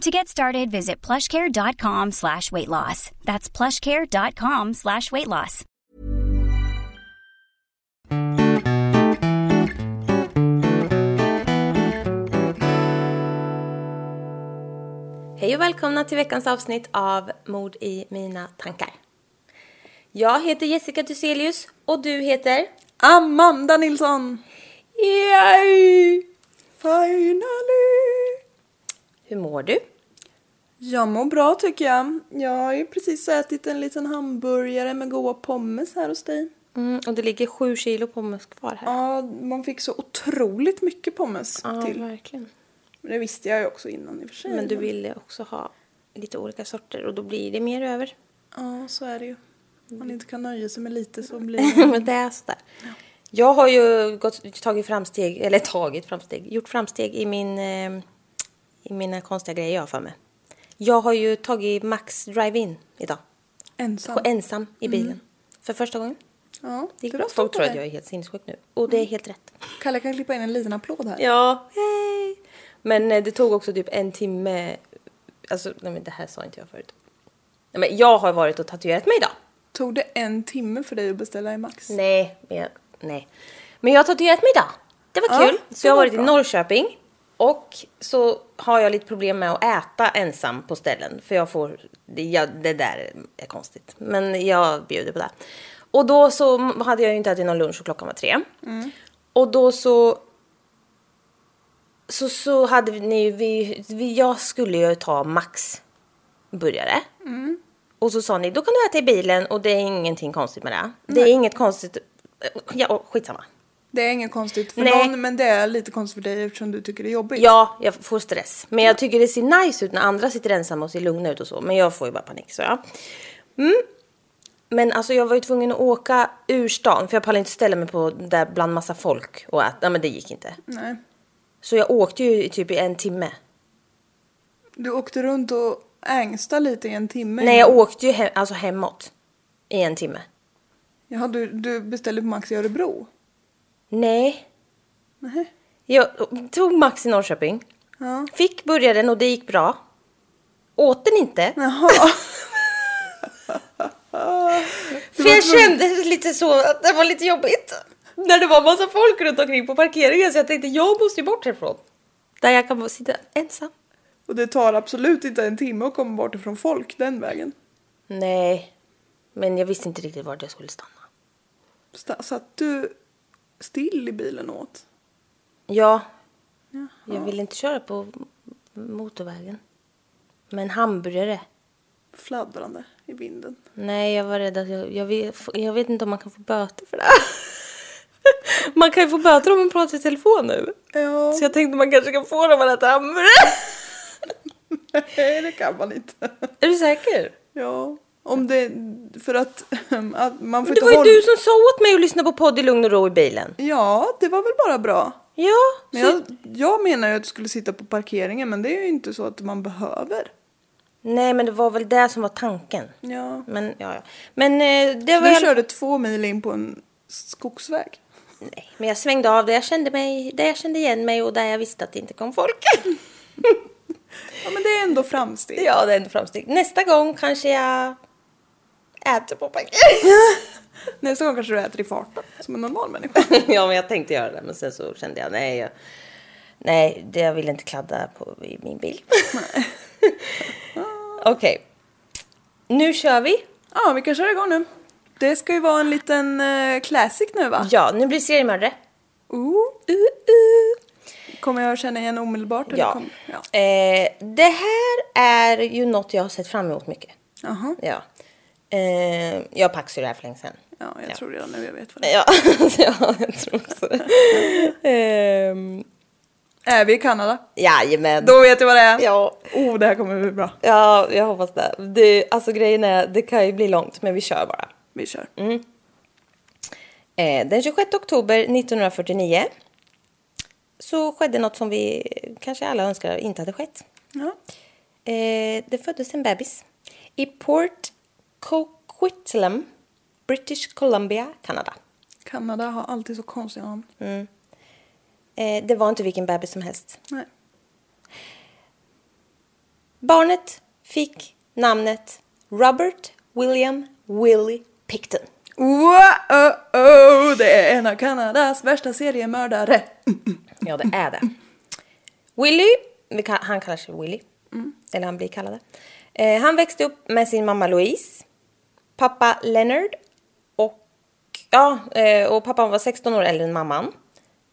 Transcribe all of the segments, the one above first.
To get started, visit plushcare.com slash weight loss. That's plushcare.com slash weight loss. Hej och välkomna till veckans avsnitt av Mord i mina tankar. Jag heter Jessica Duselius och du heter? Amanda Nilsson! Yay! Finally! Hur mår du? Jag mår bra tycker jag. Jag har ju precis ätit en liten hamburgare med goda pommes här hos dig. Mm, och det ligger sju kilo pommes kvar här. Ja, man fick så otroligt mycket pommes Ja, till. verkligen. Men det visste jag ju också innan i och för sig. Men du ville också ha lite olika sorter och då blir det mer över. Ja, så är det ju. Om man inte kan nöja sig med lite så blir det... Men det är sådär. Jag har ju gått, tagit framsteg, eller tagit framsteg, gjort framsteg i, min, eh, i mina konstiga grejer jag har för mig. Jag har ju tagit Max Drive-In idag. Ensam. På ensam i bilen. För första gången. Ja, Det gick bra. Folk tror att jag är helt sinnessjuk nu. Och det är helt rätt. Kalle kan klippa in en liten applåd här. Ja, hej! Men eh, det tog också typ en timme. Alltså, nej men det här sa inte jag förut. Nej, men jag har varit och tatuerat mig idag. Tog det en timme för dig att beställa i Max? Nej, men jag, nej. Men jag har tatuerat mig idag. Det var Ja, kul. Så jag har var varit i bra. Norrköping. Och så har jag lite problem med att äta ensam på ställen. För jag får, det, jag, det där är konstigt. Men jag bjuder på det. Och då så hade jag ju inte ätit någon lunch och klockan var tre. Och då så så, så hade ni, vi, vi, jag skulle ju ta Max burgare. Och så sa ni, då kan du äta i bilen och det är ingenting konstigt med det. Det är inget konstigt, ja skitsamma. Det är inget konstigt för Nej. någon men det är lite konstigt för dig eftersom du tycker det är jobbigt. Ja, jag får stress. Men jag tycker det ser nice ut när andra sitter ensamma och ser lugna ut och så. Men jag får ju bara panik så ja. Mm. Men alltså jag var ju tvungen att åka ur stan för jag pallade inte ställa mig på där bland massa folk och äta. Nej men det gick inte. Nej. Så jag åkte ju typ i en timme. Du åkte runt och ängstade lite i en timme. Nej jag åkte ju hem, alltså hemåt. I en timme. Jaha, du, du beställde på Max i Örebro? Nej. Nej. Jag tog Max i Norrköping. Ja. Fick burgaren och det gick bra. Åt den inte. Jaha. För jag kände lite så att det var lite jobbigt. När det var massa folk runt omkring på parkeringen så jag tänkte jag måste ju bort härifrån. Där jag kan sitta ensam. Och det tar absolut inte en timme att komma bort ifrån folk den vägen. Nej, men jag visste inte riktigt vart jag skulle stanna. Sta- Satt du still i bilen åt? Ja, jag ville inte köra på motorvägen. Men hamburgare. Fladdrande i vinden. Nej, jag var rädd att jag, jag, vet, jag vet inte om man kan få böter för det. Man kan ju få böter om man pratar i telefon nu. Ja, Så jag tänkte man kanske kan få dem att äta hamburgare. nej det kan man inte. Är du säker? Ja, om det... För att, att man får Men det var ju hålla- du som sa åt mig att lyssna på podd i lugn och ro i bilen. Ja, det var väl bara bra. Ja, Men så, jag, jag menar ju att du skulle sitta på parkeringen men det är ju inte så att man behöver. Nej, men det var väl det som var tanken. Ja. Men, ja, ja. Men eh, det var... Du körde två mil in på en skogsväg. Nej, men jag svängde av där jag kände mig, där jag kände igen mig och där jag visste att det inte kom folk. Ja men det är ändå framsteg. ja, det är ändå framsteg. Nästa gång kanske jag äter på parkering. Nästa gång kanske du äter i farten som en normal människa. ja, men jag tänkte göra det, men sen så kände jag nej, jag, nej, det jag vill inte kladda på i min bil. Okej, nu kör vi. Ja, vi kan köra igång nu. Det ska ju vara en liten uh, classic nu va? Ja, nu blir det seriemördare. Uh. Uh, uh. Kommer jag känna igen omedelbart? Ja. kom- ja. Eh, det här är ju något jag har sett fram emot mycket. Jaha. Ja. Eh, jag paxade det här för länge sedan. Ja, jag tror redan nu jag vet vad det är. Ja, ja jag tror också det. Ehm, Är vi i Kanada? jajamän. Då vet jag vad det är. Ja. Oh, det här kommer bli bra. ja, jag hoppas det. det. Alltså grejen är, det kan ju bli långt, men vi kör bara. Vi kör. Mm. Eh, den 26 oktober 1949 så skedde något som vi kanske alla önskar inte hade skett. Ja. Eh, det föddes en bebis i Port Coquitlam, British Columbia, Kanada. Kanada har alltid så konstiga namn. Eh, det var inte vilken bebis som helst. Nej. Barnet fick namnet Robert William Willie Picton. Wow, det är en av Kanadas värsta seriemördare. Ja, det är det. Kan- han kallar sig Willy. Eller han blir kallad det. Eh, han växte upp med sin mamma Louise, pappa Leonard och, ja, eh, och pappan var 16 år äldre än mamman.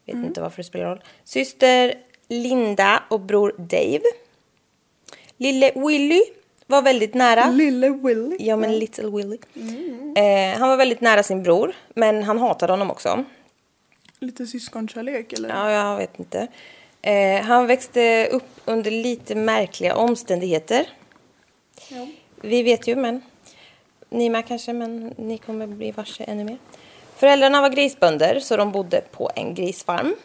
Vet inte varför det spelar roll. Syster Linda och bror Dave. Lille Willy var väldigt nära. Lille Willy. Ja, men Little Willy. Eh, han var väldigt nära sin bror, men han hatade honom också. Lite syskonkärlek eller? Ja, jag vet inte. Eh, han växte upp under lite märkliga omständigheter. Vi vet ju, men ni med kanske, men ni kommer bli varse ännu mer. Föräldrarna var grisbönder, så de bodde på en grisfarm.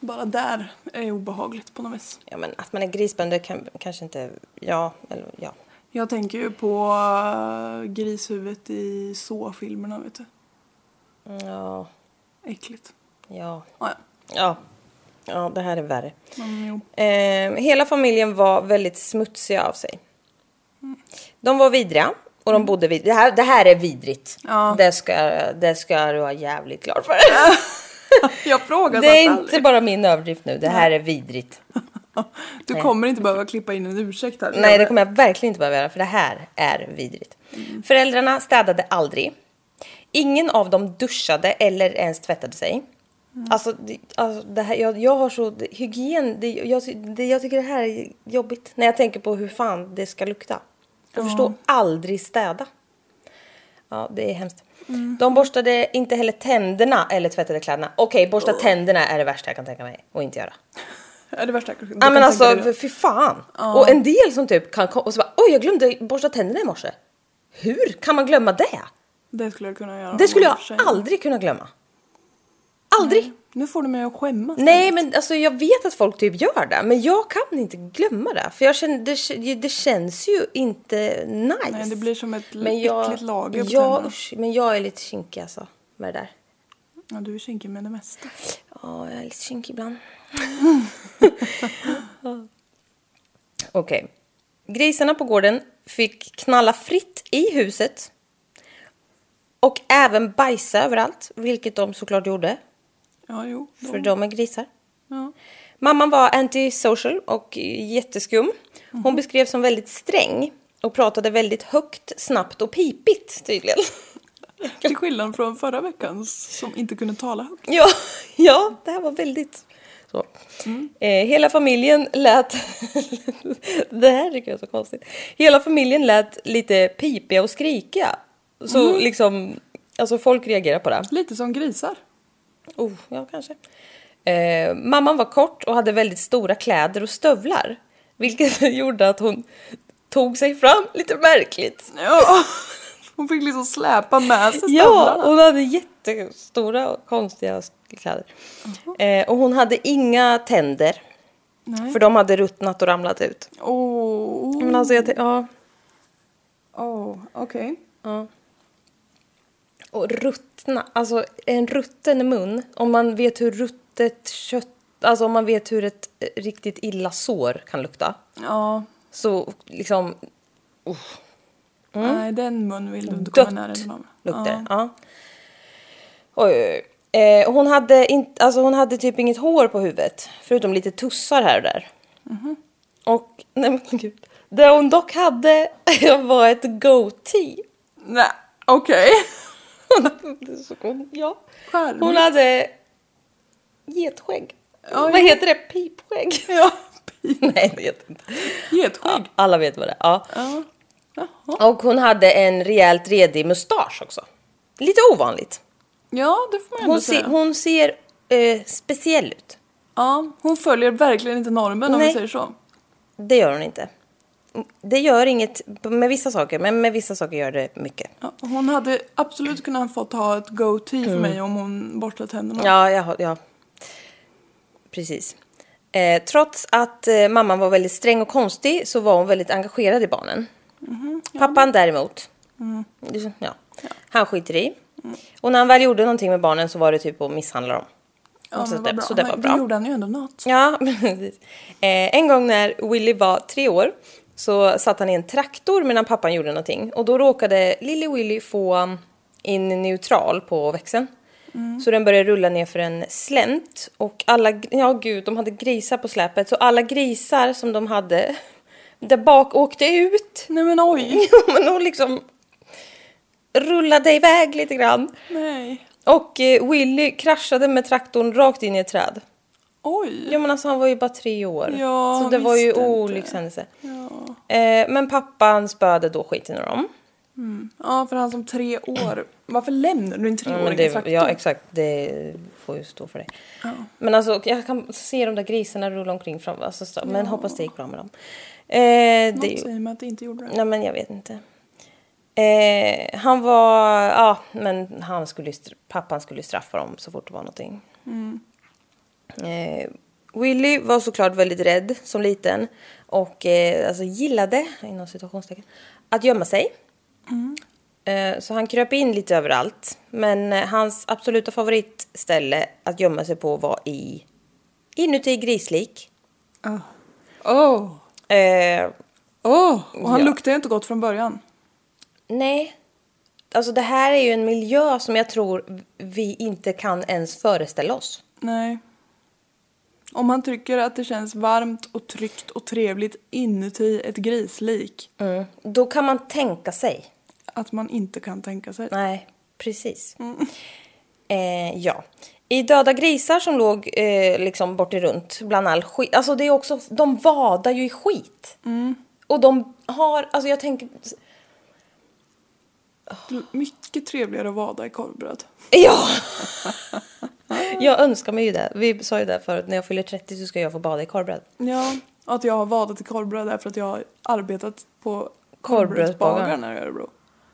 Bara där är obehagligt på något vis. Ja, men att man är grisbönder kan, kanske inte... Ja, eller ja. Jag tänker ju på uh, grishuvudet i så-filmerna, vet du. Ja, Äckligt. ja, Ah, ja. ja. Ja, det här är värre. Jo. Eh, hela familjen var väldigt smutsiga av sig. De var vidriga och de bodde vid... Det här, det här är vidrigt. Ja. Det, ska, det ska du ha jävligt klart för Jag frågar Det är inte bara min överdrift nu. Det här är vidrigt. Du kommer inte behöva klippa in en ursäkt här. Nej, det kommer jag verkligen inte behöva göra för det här är vidrigt. Föräldrarna städade aldrig. Ingen av dem duschade eller ens tvättade sig. Alltså, det, alltså det här, jag, jag har så... Hygien, det, jag, det, jag tycker det här är jobbigt. När jag tänker på hur fan det ska lukta. Jag förstår aldrig städa. Ja, det är hemskt. De borstade inte heller tänderna eller tvättade kläderna. Okej, borsta tänderna är det värsta jag kan tänka mig att inte göra. Är det värsta jag kan du Ja kan men tänka dig alltså det? fy fan. Och en del som typ kan komma och så bara oj jag glömde borsta tänderna i morse. Hur kan man glömma det? Det skulle jag kunna göra. Det skulle jag aldrig kunna glömma. Aldrig. Nu får du mig att skämmas. Nej men alltså jag vet att folk typ gör det men jag kan inte glömma det. För jag känner, det, det känns ju inte nice. Nej, det blir som ett men jag, äckligt lager på ja, tänderna. usch, Men jag är lite kinkig alltså med det där. Ja, du är kinkig med det mesta. Ja, jag är lite kinkig ibland. Okej. Grisarna på gården fick knalla fritt i huset. Och även bajsa överallt, vilket de såklart gjorde. Ja, jo. För de är grisar. Ja. Mamman var antisocial och jätteskum. Hon beskrevs som väldigt sträng och pratade väldigt högt, snabbt och pipigt tydligen. Till skillnad från förra veckans som inte kunde tala högt. Ja, ja, det här var väldigt så. Eh, hela familjen lät... det här tycker jag är så konstigt. Hela familjen lät lite pipiga och skrika. Så liksom, alltså folk reagerar på det. Lite som grisar. Oh, ja, kanske. Eh, mamman var kort och hade väldigt stora kläder och stövlar. Vilket gjorde att hon tog sig fram lite märkligt. Ja. Hon fick liksom släpa med sig Ja, stövlarna. hon hade jättestora och konstiga kläder. Eh, och hon hade inga tänder. Nej. För de hade ruttnat och ramlat ut. Åh. Men alltså, jag, ja. Oh, okej. Och ruttna, alltså en rutten mun, om man vet hur ruttet kött, alltså om man vet hur ett riktigt illa sår kan lukta. Ja. Så liksom Nej, den mun vill du inte komma närheten av. luktar. Ja. Oj, oj, oj. Eh, hon, hade inte, alltså hon hade typ inget hår på huvudet, förutom lite tussar här och där. Och, nej men gud. Det hon dock hade var ett goatee. Nej, okej. Är så hon, ja. Charmigt. Hon hade getskägg. Ja, Vad ja. heter det? Pipskägg? Ja, Nej, jag vet inte. getskägg. Alla vet vad det är. Ja. Ja. Och hon hade en rejält redig mustasch också. Lite ovanligt. Ja, det får man Hon, se, säga. hon ser eh, speciell ut. Ja, hon följer verkligen inte normen om vi Nej. säger så. Det gör hon inte. Det gör inget med vissa saker, men med vissa saker gör det mycket. Ja, hon hade absolut kunnat fått ha ett go-tee för mig om hon borstat tänderna. Mm. Ja, har- ja. precis. Eh, trots att eh, mamman var väldigt sträng och konstig så var hon väldigt engagerad i barnen. Pappan däremot, liksom, ja, han skiter i. Och när han väl gjorde någonting med barnen så var det typ att misshandla dem. Ja, så, det, så det var bra. Det gjorde han ju ändå något. Ja, precis. Eh, en gång när Willy var tre år så satt han i en traktor medan pappan gjorde någonting. Och då råkade lille Willy få in neutral på växeln. Så den började rulla ner för en slänt. Och alla, ja gud, de hade grisar på släpet. Så alla grisar som de hade där bak åkte ut. Nej men oj. Men de liksom rullade iväg lite grann. Nej. Och eh, Willy kraschade med traktorn rakt in i ett träd. Oj. Ja men alltså han var ju bara tre år. Ja, så det var ju olyckshändelse. Eh, men pappan spöade då skiten ur dem. Ja, för han som tre år. Varför lämnar du en Ja, treåring i det, ja exakt, det får ju stå för det. Men alltså jag kan se de där grisarna rulla omkring fram. Alltså, så, men hoppas det gick bra med dem. Eh, Något säger mig att det inte gjorde det. Nej men jag vet inte. Eh, han var, ja men han skulle, pappan skulle straffa dem så fort det var någonting. Eh, Willy var såklart väldigt rädd som liten och eh, alltså gillade, inom situationstecken, att gömma sig. Eh, så han kröp in lite överallt. Men eh, hans absoluta favoritställe att gömma sig på var i inuti grislik. Åh. Eh, Åh. Och han Ja. luktar ju inte gott från början. Nej. Alltså det här är ju en miljö som jag tror vi inte kan ens föreställa oss. Nej. Om man tycker att det känns varmt och tryggt och trevligt inuti ett grislik. Då kan man tänka sig. Att man inte kan tänka sig. Nej, precis. Eh, ja. I döda grisar som låg eh, liksom bort runt bland all skit. Alltså det är också, de vadar ju i skit. Och de har, alltså jag tänker, Mycket trevligare att vada i korvbröd. ja! jag önskar mig ju det. Vi sa ju det förut, när jag fyller 30 så ska jag få bada i korvbröd. Ja, och att jag har vadat i korvbröd därför att jag har arbetat på Korvbrödsbagaren. korvbrödsbagaren i Örebro.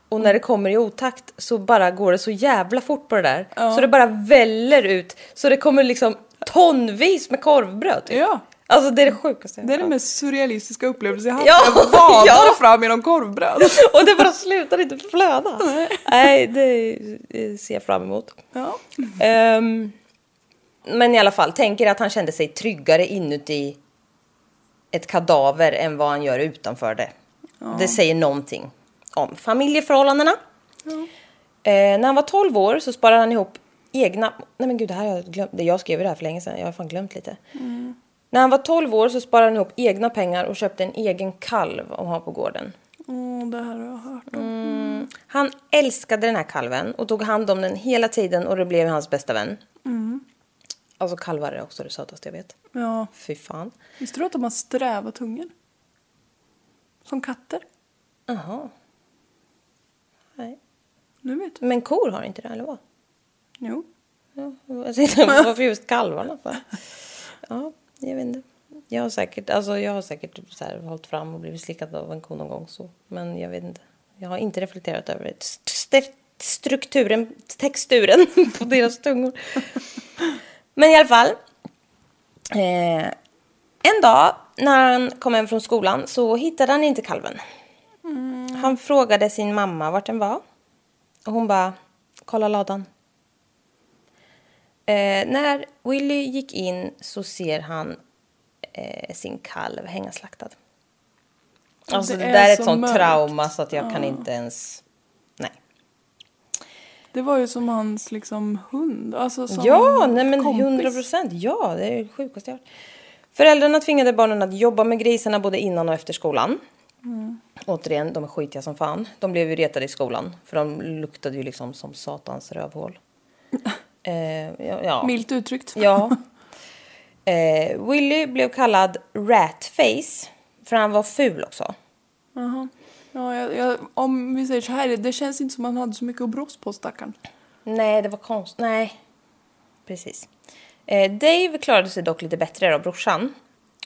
Och när det kommer i otakt så bara går det så jävla fort på det där. Så det bara väller ut. Så det kommer liksom tonvis med korvbröd. Typ. Ja. Alltså det är det sjukaste. Det är den mest surrealistiska upplevelsen jag haft. Ja, jag vadar ja. fram genom korvbröd. Och det bara slutar inte flöda. Nej, det, det ser jag fram emot. Ja. Ehm, men i alla fall, tänker att han kände sig tryggare inuti ett kadaver än vad han gör utanför det. Det säger någonting om familjeförhållandena. Eh, när han var 12 år så sparade han ihop egna... Nej men gud, det här har jag glömt. Jag skrev det här för länge sedan. Jag har fan glömt lite. När han var 12 år så sparade han ihop egna pengar och köpte en egen kalv att ha på gården. Åh, det här har jag hört om. Han älskade den här kalven och tog hand om den hela tiden och det blev hans bästa vän. Alltså kalvar är också det sötaste jag vet. Ja. Fy fan. Visste du att de har sträva tungor? Som katter. Jaha. Nej. Nu vet du. Men kor har inte det, eller vad? Jo. Ja, jag tänkte, varför just kalvarna för? Ja, jag vet inte. Jag har säkert, alltså jag har säkert så här, hållit fram och blivit slickad av en ko någon gång så. Men jag vet inte. Jag har inte reflekterat över det. St- st- strukturen, texturen på deras tungor. Men i alla fall. Eh, en dag när han kom hem från skolan så hittade han inte kalven. Han frågade sin mamma vart den var. Och hon bara, kolla ladan. Eh, när Willy gick in så ser han eh, sin kalv hänga slaktad. Alltså det, det är där är ett så sånt mörkt. trauma så att jag kan inte ens... Nej. Det var ju som hans liksom hund. Alltså som Ja, nej men. 100 procent. Ja, det är det sjukaste jag hört. Föräldrarna tvingade barnen att jobba med grisarna både innan och efter skolan. Återigen, de är skitiga som fan. De blev ju retade i skolan. För de luktade ju liksom som satans rövhål. eh, ja. Milt uttryckt. Ja. Eh, Willy blev kallad Ratface. För han var ful också. Jaha. Ja, jag, jag, om vi säger så här, det känns inte som att han hade så mycket att brås på stackaren. Nej, det var konstigt. Nej, precis. Eh, Dave klarade sig dock lite bättre då, brorsan.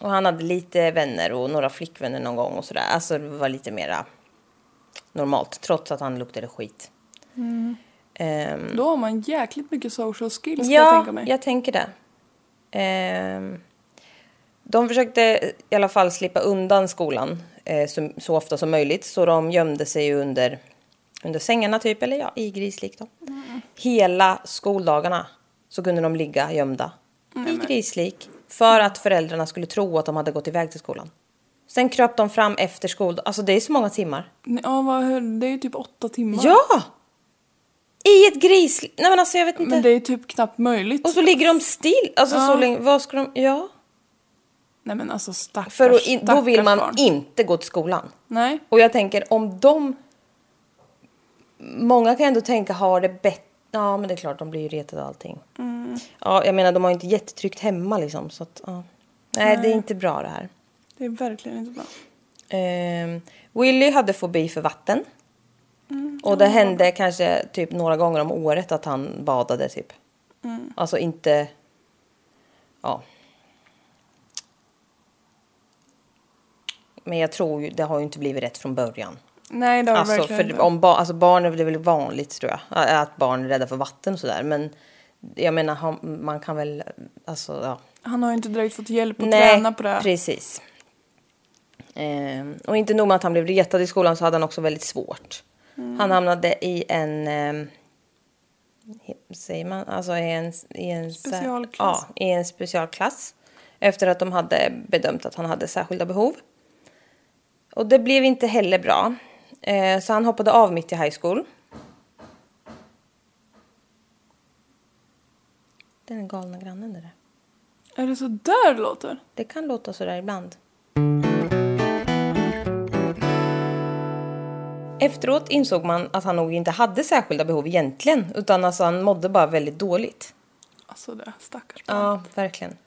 Och han hade lite vänner och några flickvänner någon gång och sådär. Alltså det var lite mera normalt, trots att han luktade skit. Ehm, Då har man jäkligt mycket social skills kan jag ja, tänka mig. jag tänker det. Ehm, de försökte i alla fall slippa undan skolan eh, så, så ofta som möjligt. Så de gömde sig under, under sängarna typ, eller ja, i grislik då. Hela skoldagarna så kunde de ligga gömda i grislik. För att föräldrarna skulle tro att de hade gått iväg till skolan. Sen kröp de fram efter skol... Alltså det är så många timmar. Ja, det är typ åtta timmar. Ja! I ett grislik. Nej men alltså jag vet inte. Men det är typ knappt möjligt. Och så ligger de still. Alltså så Ja. länge. Vad ska de... Ja. Nej men alltså stackars, För att in, då vill stackars man barn. inte gå till skolan. Nej. Och jag tänker om de... Många kan ändå tänka har det bättre. Ja men det är klart de blir ju retade och allting. Mm. Ja jag menar de har ju inte jättetryggt hemma liksom. Så att, ja. Nej, det är inte bra det här. Det är verkligen inte bra. Ehm, Willy hade fobi för vatten. Mm, och det hände kanske typ några gånger om året att han badade typ. Mm. Alltså inte... Ja. Men jag tror ju, det har ju inte blivit rätt från början. Nej det har Alltså, verkligen för om ba, alltså barn är väl vanligt tror jag. Att barn är rädda för vatten och sådär. Men jag menar, man kan väl... Alltså, ja. Han har ju inte direkt fått hjälp att Nej, träna på det. här. precis. Ehm, och inte nog med att han blev retad i skolan så hade han också väldigt svårt. Mm. Han hamnade i en... he- säger man? Alltså i en... I en Specialklass. Ja, i en specialklass. Efter att de hade bedömt att han hade särskilda behov. Och det blev inte heller bra. Eh, så han hoppade av mitt i high school. Den galna grannen det där. Är det så där det låter? Det kan låta sådär ibland. Efteråt insåg man att han nog inte hade särskilda behov egentligen. Utan alltså han mådde bara väldigt dåligt. Alltså det, stackars barn. Ja, verkligen.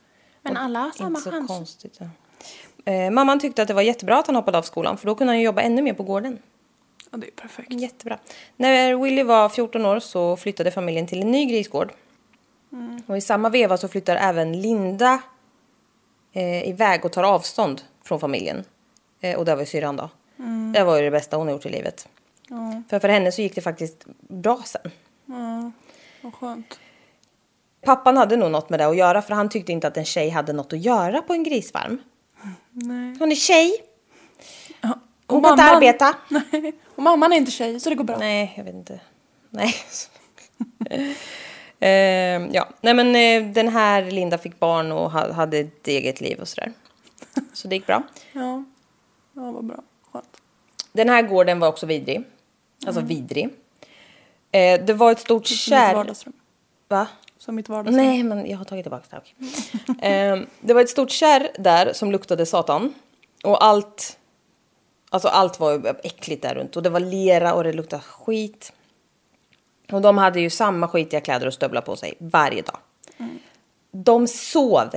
Men alla har samma Inte så chans. konstigt. Ja. Eh, mamman tyckte att det var jättebra att han hoppade av skolan. För då kunde han ju jobba ännu mer på gården. Ja, det är perfekt. Jättebra. När Willy var 14 år så flyttade familjen till en ny grisgård. Och i samma veva så flyttar även Linda eh, iväg och tar avstånd från familjen. Eh, och det var ju syrran då. Det var ju det bästa hon har gjort i livet. Ja, För för henne så gick det faktiskt bra sen. ja, vad skönt. Pappan hade nog något med det att göra för han tyckte inte att en tjej hade något att göra på en grisfarm. Nej. Hon är tjej. Ja. Hon Och kan inte mamman- arbeta. Nej. Och mamman är inte tjej så det går bra. Nej, jag vet inte. Nej. Ehm, ja, nej men eh, den här Linda fick barn och ha, hade ett eget liv och sådär. Så det gick bra. Ja, ja vad bra. Skönt. Den här gården var också vidrig. Alltså vidrig. Eh, det var ett stort Som mitt kärr... vardagsrum. Va? Som mitt vardagsrum. Nej, men jag har tagit tillbaka det. okej. Ehm, det var ett stort kärr där som luktade satan. Och allt... Alltså allt var äckligt där runt. Och det var lera och det luktade skit. Och de hade ju samma skitiga kläder och stövlar på sig varje dag. De sov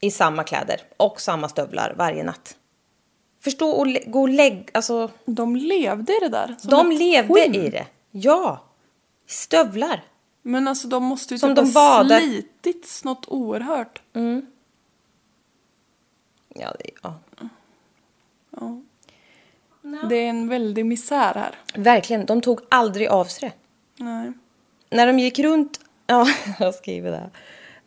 i samma kläder och samma stövlar varje natt. Förstå och gå och lägg... Alltså, De levde i det där. de levde skinn. i det. Ja. Stövlar. Men alltså de måste ju Som typ de ha badar- slitits något oerhört. Ja, det, ja. Ja. Det är en väldig misär här. Verkligen, de tog aldrig av sig det. Nej. När de gick runt... Ja, jag skriver det.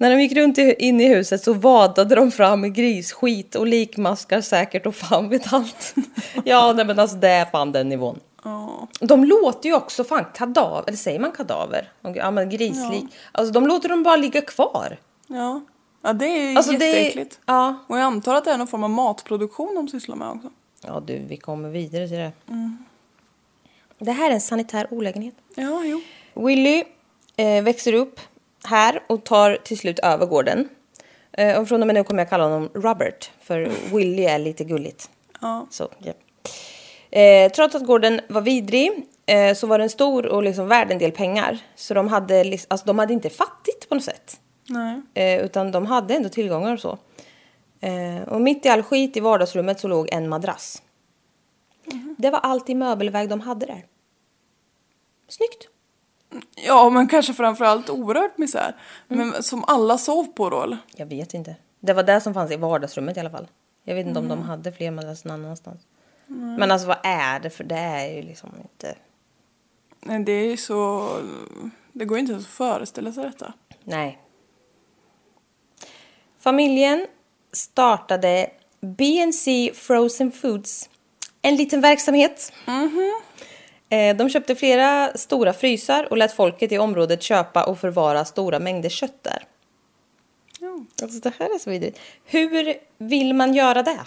När de gick runt i- in i huset så vadade de fram grisskit och likmaskar säkert och fan vet allt. ja, nej, men alltså det är fan den nivån. Ja. De låter ju också fan kadaver, eller säger man kadaver? Ja men grislik. Alltså de låter dem bara ligga kvar. Ja. ja, det är ju Alltså det är, jätteäckligt. ja. Och jag antar att det är någon form av matproduktion de sysslar med också. ja du, vi kommer vidare till det. Det här är en sanitär olägenhet. Ja, jo. Willy eh, växer upp här och tar till slut över gården. Eh, och från och med nu kommer jag kalla honom Robert, för Willy är lite gulligt. Ja. Så, ja. eh, trots att gården var vidrig eh, så var den stor och liksom värd en del pengar. Så de hade, alltså, de hade inte fattigt på något sätt. Nej. Eh, utan de hade ändå tillgångar och så. Eh, och mitt i all skit i vardagsrummet så låg en madrass. Det var allt i möbelväg de hade där. Snyggt. Ja, men kanske framförallt oerhört misär. Men som alla sov på då eller? Jag vet inte. Det var det som fanns i vardagsrummet i alla fall. Jag vet inte om de hade fler madrasser någon annanstans. Men alltså vad är det? För det är ju liksom inte... Nej, det är ju så... Det går ju inte ens att föreställa sig detta. Nej. Familjen startade BNC Frozen Foods. En liten verksamhet. Eh, De köpte flera stora frysar och lät folket i området köpa och förvara stora mängder kött där. Ja. Alltså det här är så vidrigt. Hur vill man göra det?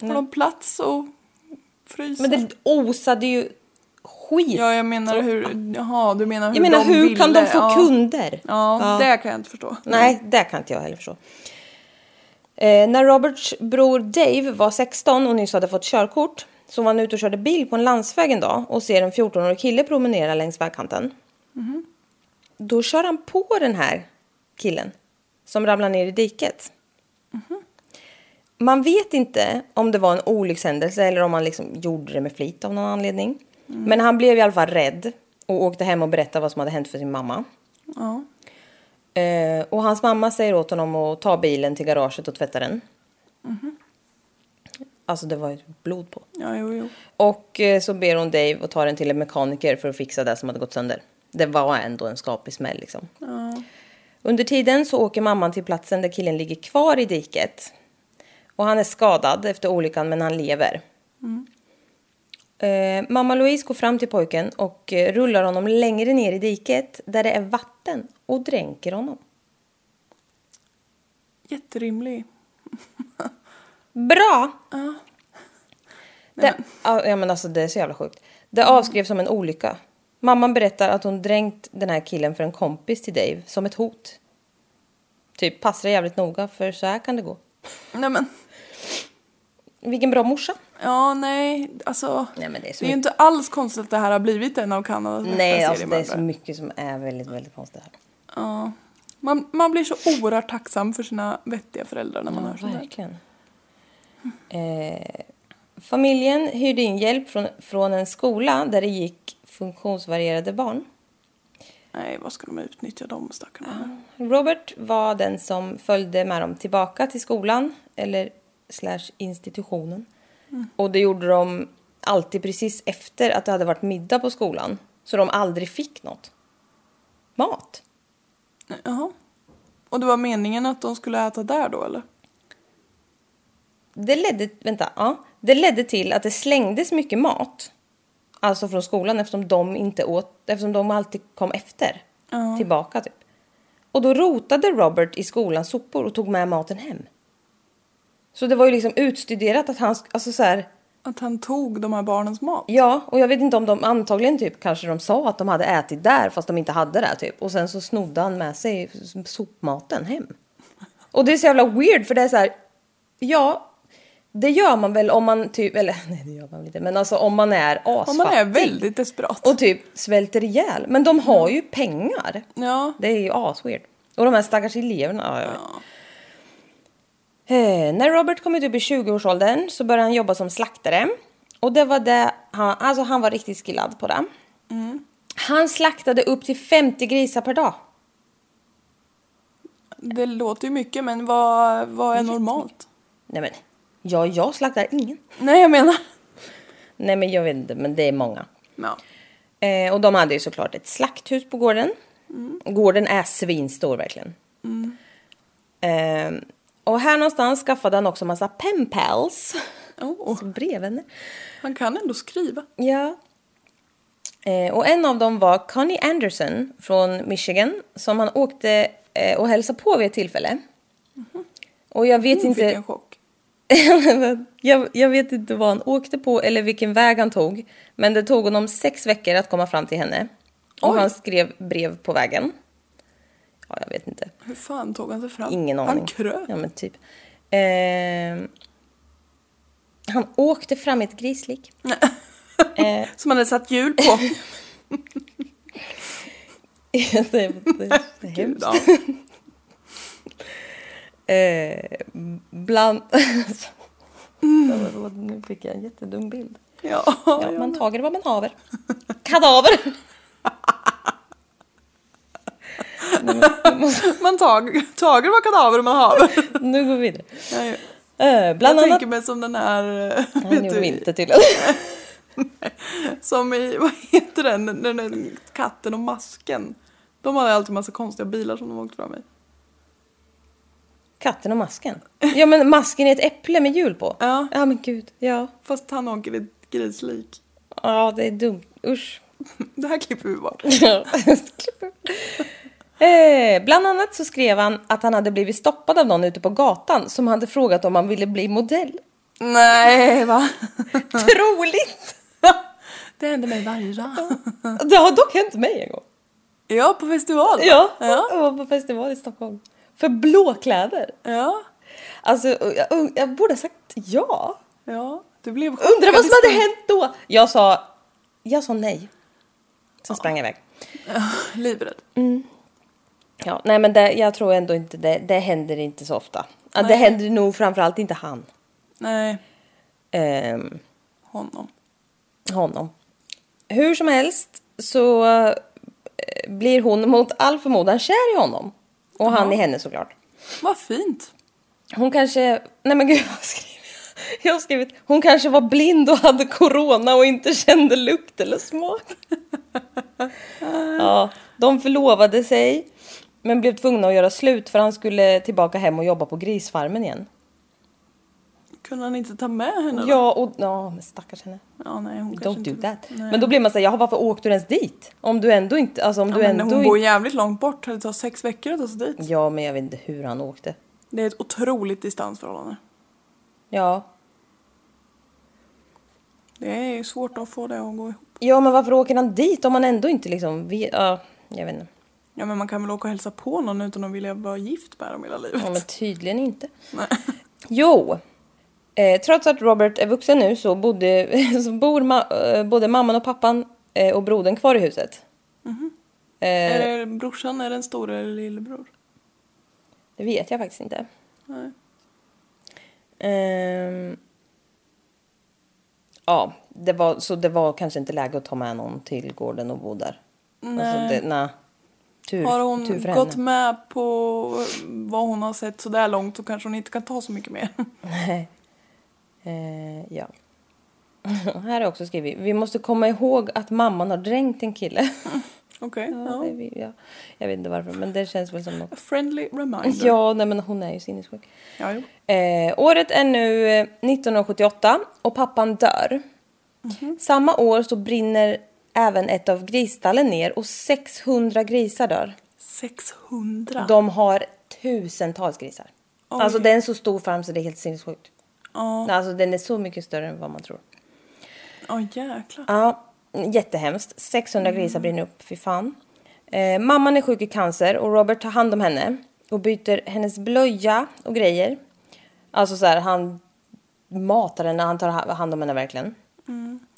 Har de plats och frysa? Men det osade ju skit. Ja, jag menar hur... Jaha, du menar hur jag menar, de hur ville. kan de få ja. kunder? Ja, det kan jag inte förstå. Nej, det kan inte jag heller förstå. Eh, när Roberts bror Dave var 16 och nyss hade fått körkort så var han ute och körde bil på en landsväg en dag och ser en 14-årig kille promenera längs vägkanten. Då kör han på den här killen som ramlar ner i diket. Man vet inte om det var en olyckshändelse eller om han liksom gjorde det med flit av någon anledning. Men han blev i alla fall rädd och åkte hem och berättade vad som hade hänt för sin mamma. Ja. Eh, och hans mamma säger åt honom att ta bilen till garaget och tvätta den. Alltså det var ju blod på. Ja, jo, jo. Och eh, så ber hon Dave att ta den till en mekaniker för att fixa det som hade gått sönder. Det var ändå en skaplig smäll liksom. Under tiden så åker mamman till platsen där killen ligger kvar i diket. Och han är skadad efter olyckan men han lever. Eh, mamma Louise går fram till pojken och eh, rullar honom längre ner i diket där det är vatten och dränker honom. Jätterimlig. Bra! Ja. Det, ja, ja, men alltså, det är så jävla sjukt. Det avskrevs som en olycka. Mamman berättar att hon dränkt den här killen för en kompis till Dave som ett hot. Typ, passa dig jävligt noga för så här kan det gå. Nej, men... Vilken bra morsa. Ja, nej, alltså. Nej, men det är så det är ju mycket- inte alls konstigt att det här har blivit en av Kanadas Nej, alltså det är så mycket som är väldigt, väldigt konstigt här. Ja. Man, man blir så oerhört tacksam för sina vettiga föräldrar när man hör sånt här. Verkligen. Eh, familjen hyrde in hjälp från, från en skola där det gick funktionsvarierade barn. Nej, vad ska de utnyttja de stackarna med? Robert var den som följde med dem tillbaka till skolan eller slash institutionen. Och det gjorde de alltid precis efter att det hade varit middag på skolan. Så de aldrig fick något. Mat. Jaha. Och det var meningen att de skulle äta där då eller? Det ledde, vänta, ja, det ledde till att det slängdes mycket mat. Alltså från skolan eftersom de inte åt, eftersom de alltid kom efter. Tillbaka typ. Och då rotade Robert i skolans sopor och tog med maten hem. Så det var ju liksom utstuderat att han, alltså så här, Att han tog de här barnens mat? ja, och jag vet inte om de, antagligen typ kanske de sa att de hade ätit där fast de inte hade det typ. Och sen så snodde han med sig sopmaten hem. Och det är så jävla weird för det är så här, ja, det gör man väl om man typ, eller nej det gör man väl inte, men alltså om man är asfattig. Om man är väldigt desperat. Och typ svälter ihjäl. Men de har ju pengar. Ja. Det är ju asweird. Och de här stackars eleverna. Ja. Eh, när Robert kommit upp i 20-årsåldern så började han jobba som slaktare. Och det var det, han, alltså han var riktigt skillad på det. Han slaktade upp till 50 grisar per dag. Det låter ju mycket men vad, vad är normalt? Nej men, ja, jag slaktar ingen. Nej jag menar. Nej men jag vet inte, men det är många. Ja. Eh, och de hade ju såklart ett slakthus på gården. Gården är svinstor verkligen. Ehm, och här någonstans skaffade han också massa penpals. Oh, brevvänner. han kan ändå skriva. Ja. Eh, och en av dem var Connie Anderson från Michigan som han åkte eh, och hälsade på vid ett tillfälle. Och jag vet Hon fick inte... en chock. Jag, jag vet inte vad han åkte på eller vilken väg han tog. Men det tog honom sex veckor att komma fram till henne. Och Oj. han skrev brev på vägen. Ja, jag vet inte. Hur fan tog han sig fram? Ingen aning. Han kröp. Ja, men typ. Eh, han åkte fram i ett grislik. eh, Som han hade satt hjul på. det, är, det är hemskt. Eh, bland... Nu fick jag en jättedum bild. Ja, Ja, man tager vad man haver. Kadaver! Man tag, tager vad kadaver man har. Nu går vi vidare. Ja, ja. Eh, bland jag annat... tänker mig som den här, eh, Han vet gjorde du, inte tydligen. som i, vad heter den, den där katten och masken. De hade alltid massa konstiga bilar som de åkte fram i. Katten och masken. Ja men masken är ett äpple med hjul på. Ja. Ja men gud, ja. Fast han åker i ett grislik. Ja det är dumt, usch. Det här klipper vi bort. eh, bland annat så skrev han att han hade blivit stoppad av någon ute på gatan som hade frågat om han ville bli modell. Nej, va? Troligt! Det händer mig varje dag. Det har dock hänt mig en gång. Ja, på festival. va? Ja, Ja. jag var på festival i Stockholm. För blåkläder. Ja. Alltså, jag, jag borde ha sagt ja. Ja. Du blev Undrar vad som hade chockad hänt då? Jag sa, jag sa nej. Sen sprang jag iväg. Livrädd. Ja, nej men det, jag tror ändå inte det, det händer inte så ofta. Ja, det händer nog framförallt inte han. Nej, Ehm, honom. honom. Hur som helst så eh, blir hon mot all förmodan kär i honom. Och han i henne såklart. Vad fint. Hon kanske, nej men gud vad skriver jag? Jag har skrivit, hon kanske var blind och hade corona och inte kände lukt eller smak. ja, de förlovade sig men blev tvungna att göra slut för han skulle tillbaka hem och jobba på grisfarmen igen. Kunde han inte ta med henne då? Ja, och ja, men stackars henne. Ja, nej, hon Don't inte... do that. Nej. Men då blir man såhär, ja varför åkte du ens dit? Om du ändå inte, alltså om Ja, du men ändå hon bor inte... jävligt långt bort. Det tar sex veckor att ta sig dit. Ja, men jag vet inte hur han åkte. Det är ett otroligt distansförhållande. Ja. Det är ju svårt att få det att gå ihop. Ja, men varför åker han dit om han ändå inte liksom vet, ja, jag vet inte. Ja, men man kan väl åka och hälsa på någon utan att vilja vara gift med dem hela livet. Ja, men tydligen inte. Nej. Jo, eh, trots att Robert är vuxen nu så, bodde, så bor ma- eh, både mamman och pappan eh, och brodern kvar i huset. Eh, Är det brorsan är den stora eller lillebror? det vet jag faktiskt inte. Nej. Ehm, ja, det var, så det var kanske inte läge att ta med någon till gården och bo där. Nej. Alltså det, nej. Tur, Har hon gått med på vad hon har sett så där långt så kanske hon inte kan ta så mycket mer. Nej. Eh, ja. Här är också skrivit. Vi måste komma ihåg att mamman har dränkt en kille. Okej, Ja, ja. det vill jag. jag vet inte varför, men det känns väl som något. A friendly reminder. Ja, nej men hon är ju sinnessjuk. ja. Eh, året är nu eh, 1978 och pappan dör. Mhm. Samma år så brinner även ett av grisstallen ner och 600 grisar dör. 600. De har tusentals grisar. Oj. Alltså det är en så stor farm så det är helt sinnessjukt. Ja, Alltså den är så mycket större än vad man tror. ja jäklar. Ja, jättehemskt. 600 grisar brinner upp, fy fan. Eh, mamman är sjuk i cancer och Robert tar hand om henne och byter hennes blöja och grejer. Alltså så här, han matar henne, han tar ha- hand om henne verkligen.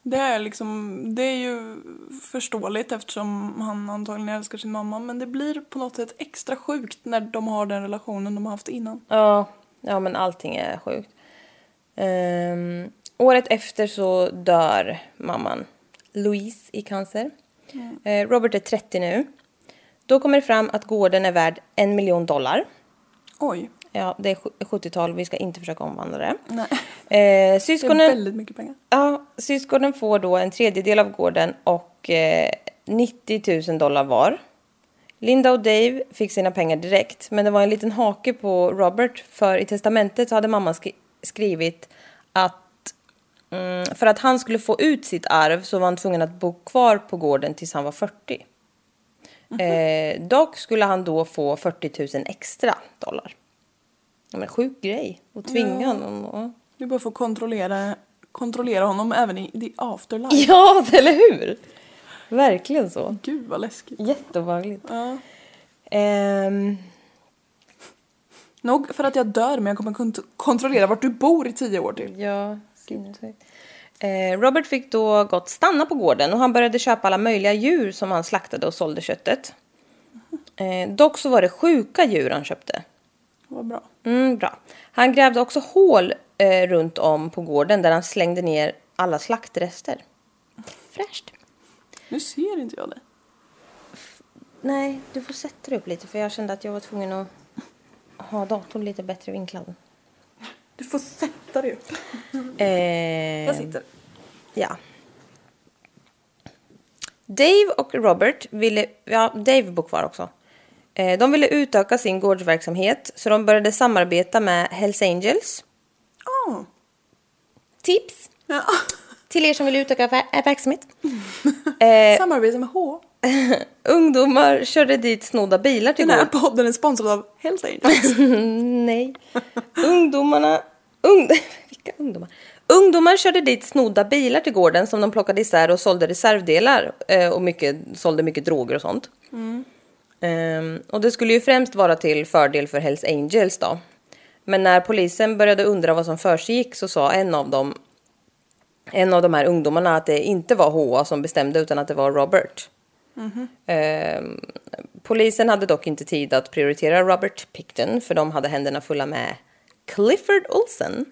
Det är liksom, det är ju förståeligt eftersom han antagligen älskar sin mamma men det blir på något sätt extra sjukt när de har den relationen de har haft innan. Ja, ja men allting är sjukt. Ehm, året efter så dör mamman Louise i cancer. Eh, Robert är 30 nu. Då kommer det fram att gården är värd en miljon dollar. Oj, Ja, det är sju- 70-tal. Vi ska inte försöka omvandla det. nej. Eh, Det är syskonen, väldigt mycket pengar. ja, syskonen får då en tredjedel av gården och eh, 90 000 dollar var. Linda och Dave fick sina pengar direkt, men det var en liten hake på Robert för i testamentet så hade mamma skri- skrivit att mm, för att han skulle få ut sitt arv så var han tvungen att bo kvar på gården tills han var 40. Eh, dock skulle han då få 40 000 extra dollar. Ja, men sjuk grej att tvinga honom. att- Du bara får kontrollera, kontrollera honom även i the afterlife. Ja, eller hur? Verkligen så. Gud vad läskigt. Jätteobehagligt. Ja. Ehm, Nog för att jag dör men jag kommer kont- kontrollera vart du bor i tio år till. ja, sinnessjukt. Eh, Robert fick då gott stanna på gården och han började köpa alla möjliga djur som han slaktade och sålde köttet. Eh, dock så var det sjuka djur han köpte. Vad bra. Mm, bra. Han grävde också hål eh, runt om på gården där han slängde ner alla slaktrester. Fräscht. Nu ser inte jag dig. Nej, du får sätta dig upp lite för jag kände att jag var tvungen att ha datorn lite bättre vinklad. Du får sätta dig upp. Eh, Jag sitter. Ja. Dave och Robert ville, ja Dave bor kvar också. Eh, de ville utöka sin gårdsverksamhet så de började samarbeta med Hells Angels. Oh. Tips Ja. till er som vill utöka ver- verksamhet. Eh, Samarbete med H. ungdomar körde dit snodda bilar till Den här podden är sponsrad av Hells Angels. Nej. Ungdomarna... Ung, vilka ungdomar? Ungdomar körde dit snodda bilar till gården som de plockade isär och sålde reservdelar eh, och mycket, sålde mycket droger och sånt. Ehm, och det skulle ju främst vara till fördel för Hells Angels då. Men när polisen började undra vad som försiggick så sa en av dem en av de här ungdomarna att det inte var HA som bestämde utan att det var Robert. Ehm, polisen hade dock inte tid att prioritera Robert Picton för de hade händerna fulla med Clifford Olsen.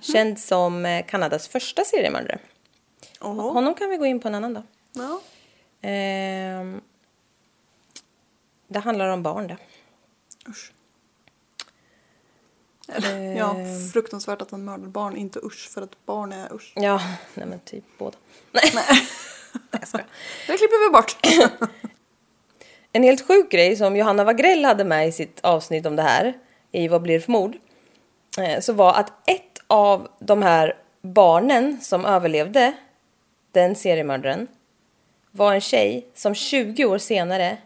Känd som eh, Kanadas första seriemördare. Oho. Honom kan vi gå in på en annan dag. Ja. Ehm, det handlar om barn det. Usch. Eller, ja, fruktansvärt att han mördar barn, inte usch för att barn är usch. Ja, nej men typ båda. Nej. Jag skojar. Det klipper vi bort. En helt sjuk grej som Johanna Wagrell hade med i sitt avsnitt om det här, i Vad blir det för mord? Eh, Så var att ett av de här barnen som överlevde den seriemördaren var en tjej som 20 år senare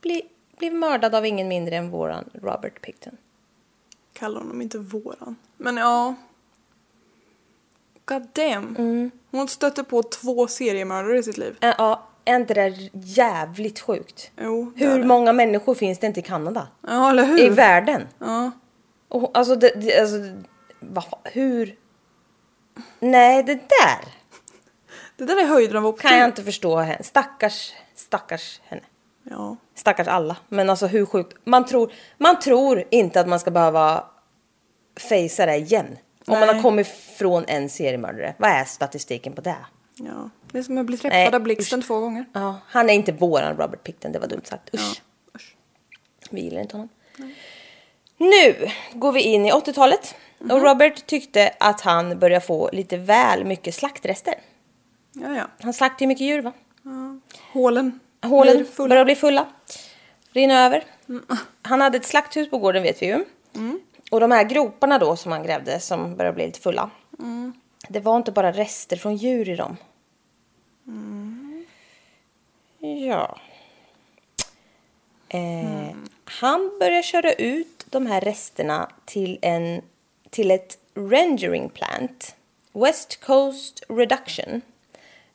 bli, blev mördad av ingen mindre än våran Robert Picton. Kallar honom inte våran. Men ja. God damn. Hon stötte på två seriemördare i sitt liv. Äh, Ja, är inte det jävligt sjukt? Jo, det är Hur det. många människor finns det inte i Kanada? Ja, eller hur? I världen? Ja. Och, alltså, det, det, alltså, fan, hur? Nej, det där Det där är höjden av optim. kan jag inte förstå henne. Stackars, stackars henne. Ja. Stackars alla. Men alltså hur sjukt. Man tror, man tror inte att man ska behöva fejsa det igen. Om man Nej. har kommit från en seriemördare. Vad är statistiken på det? ja. Det är som att bli Nej, träffad av blixten två gånger. Ja, han är inte våran Robert Picton, det var dumt sagt. Usch. Ja. Usch. Vi gillar inte honom. Nu går vi in i 80-talet. Mhm. Och Robert tyckte att han började få lite väl mycket slaktrester. Ja, ja. Han slaktade ju mycket djur va? Hålen. Hålen fulla. börjar bli fulla. Rinna över. Han hade ett slakthus på gården vet vi ju. Och de här groparna då som han grävde som började bli lite fulla. Det var inte bara rester från djur i dem. Ja. Eh, Han började köra ut de här resterna till, en, till ett rendering plant. West Coast Reduction.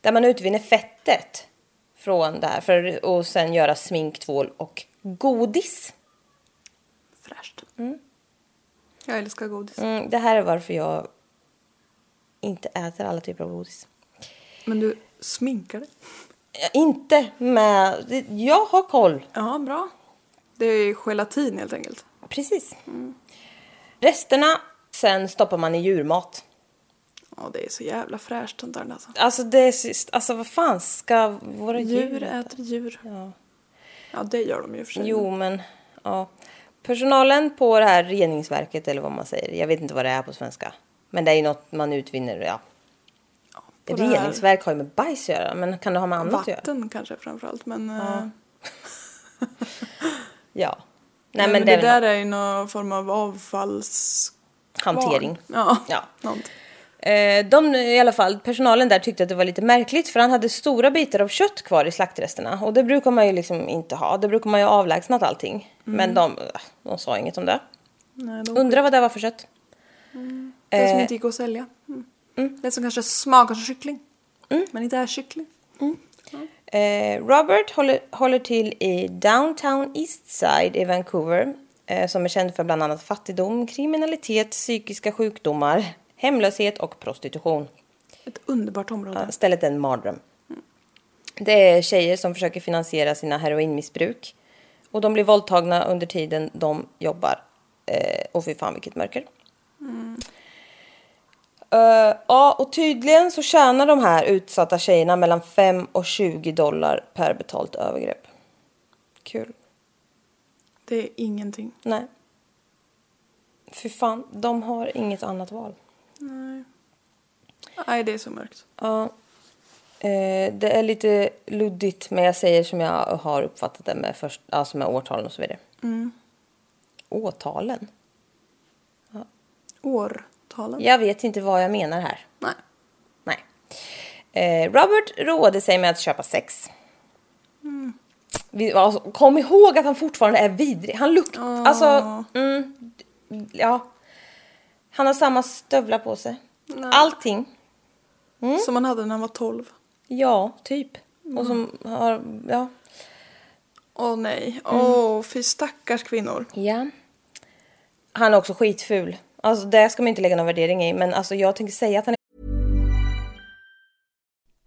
Där man utvinner fettet från det här för att sen göra sminktvål och godis. Fräscht. Jag älskar godis. Mm, det här är varför jag inte äter alla typer av godis. Men du sminkar dig? Inte med... Jag har koll. Ja, bra. Det är gelatin helt enkelt. Precis. Resterna sen stoppar man i djurmat. Ja, det är så jävla fräscht sånt där alltså. Alltså, det är, sist- alltså vad fan ska våra djur, Djur äta? äter djur. Ja. Ja, det gör de ju för sig. Jo, men ja. Personalen på det här reningsverket eller vad man säger. Jag vet inte vad det är på svenska. Men det är ju något man utvinner, ja. på Reningsverk har ju med bajs att göra, men kan det ha med annat att göra? Vatten kanske framförallt, men... eh, ja. Nej, Nej, men, det, det, är där är ju någon form av avfalls... hantering. Ja, Ja. något. Eh, de, i alla fall, personalen där tyckte att det var lite märkligt för han hade stora bitar av kött kvar i slaktresterna. Och det brukar man ju liksom inte ha. Det brukar man ju avlägsnat allting. Men de, de sa inget om det. Nej, de, Undrar vad det var för kött. det som eh, inte gick att sälja. Mm. Det som kanske smakar som kyckling. Men inte är kyckling. Eh, Robert håller, håller till i Downtown Eastside i Vancouver. Eh, som är känd för bland annat fattigdom, kriminalitet, psykiska sjukdomar, hemlöshet och prostitution. Ett underbart område. Stället är en mardröm. Det är tjejer som försöker finansiera sina heroinmissbruk. Och de blir våldtagna under tiden de jobbar. Eh, och fy fan vilket mörker. Eh, ja, och tydligen så tjänar de här utsatta tjejerna mellan 5 och 20 dollar per betalt övergrepp. Kul. Det är ingenting. Nej. Fy fan, de har inget annat val. Nej, det är så mörkt. Ja. Eh, det är lite luddigt, men jag säger som jag har uppfattat det med, först, alltså med årtalen och så vidare. Årtalen? Årtalen? Jag vet inte vad jag menar här. Nej. Nej. Eh, Robert roade sig med att köpa sex. Vi, alltså, kom ihåg att han fortfarande är vidrig. Han luktar... Alltså, mm, ja. Han har samma stövlar på sig. Allting. Som man hade när han var 12. Ja, typ. Och som har... Ja. Åh nej. Åh, fy stackars kvinnor. Ja. Han är också skitful. Alltså det ska man inte lägga någon värdering i. Men alltså jag tänker säga att han är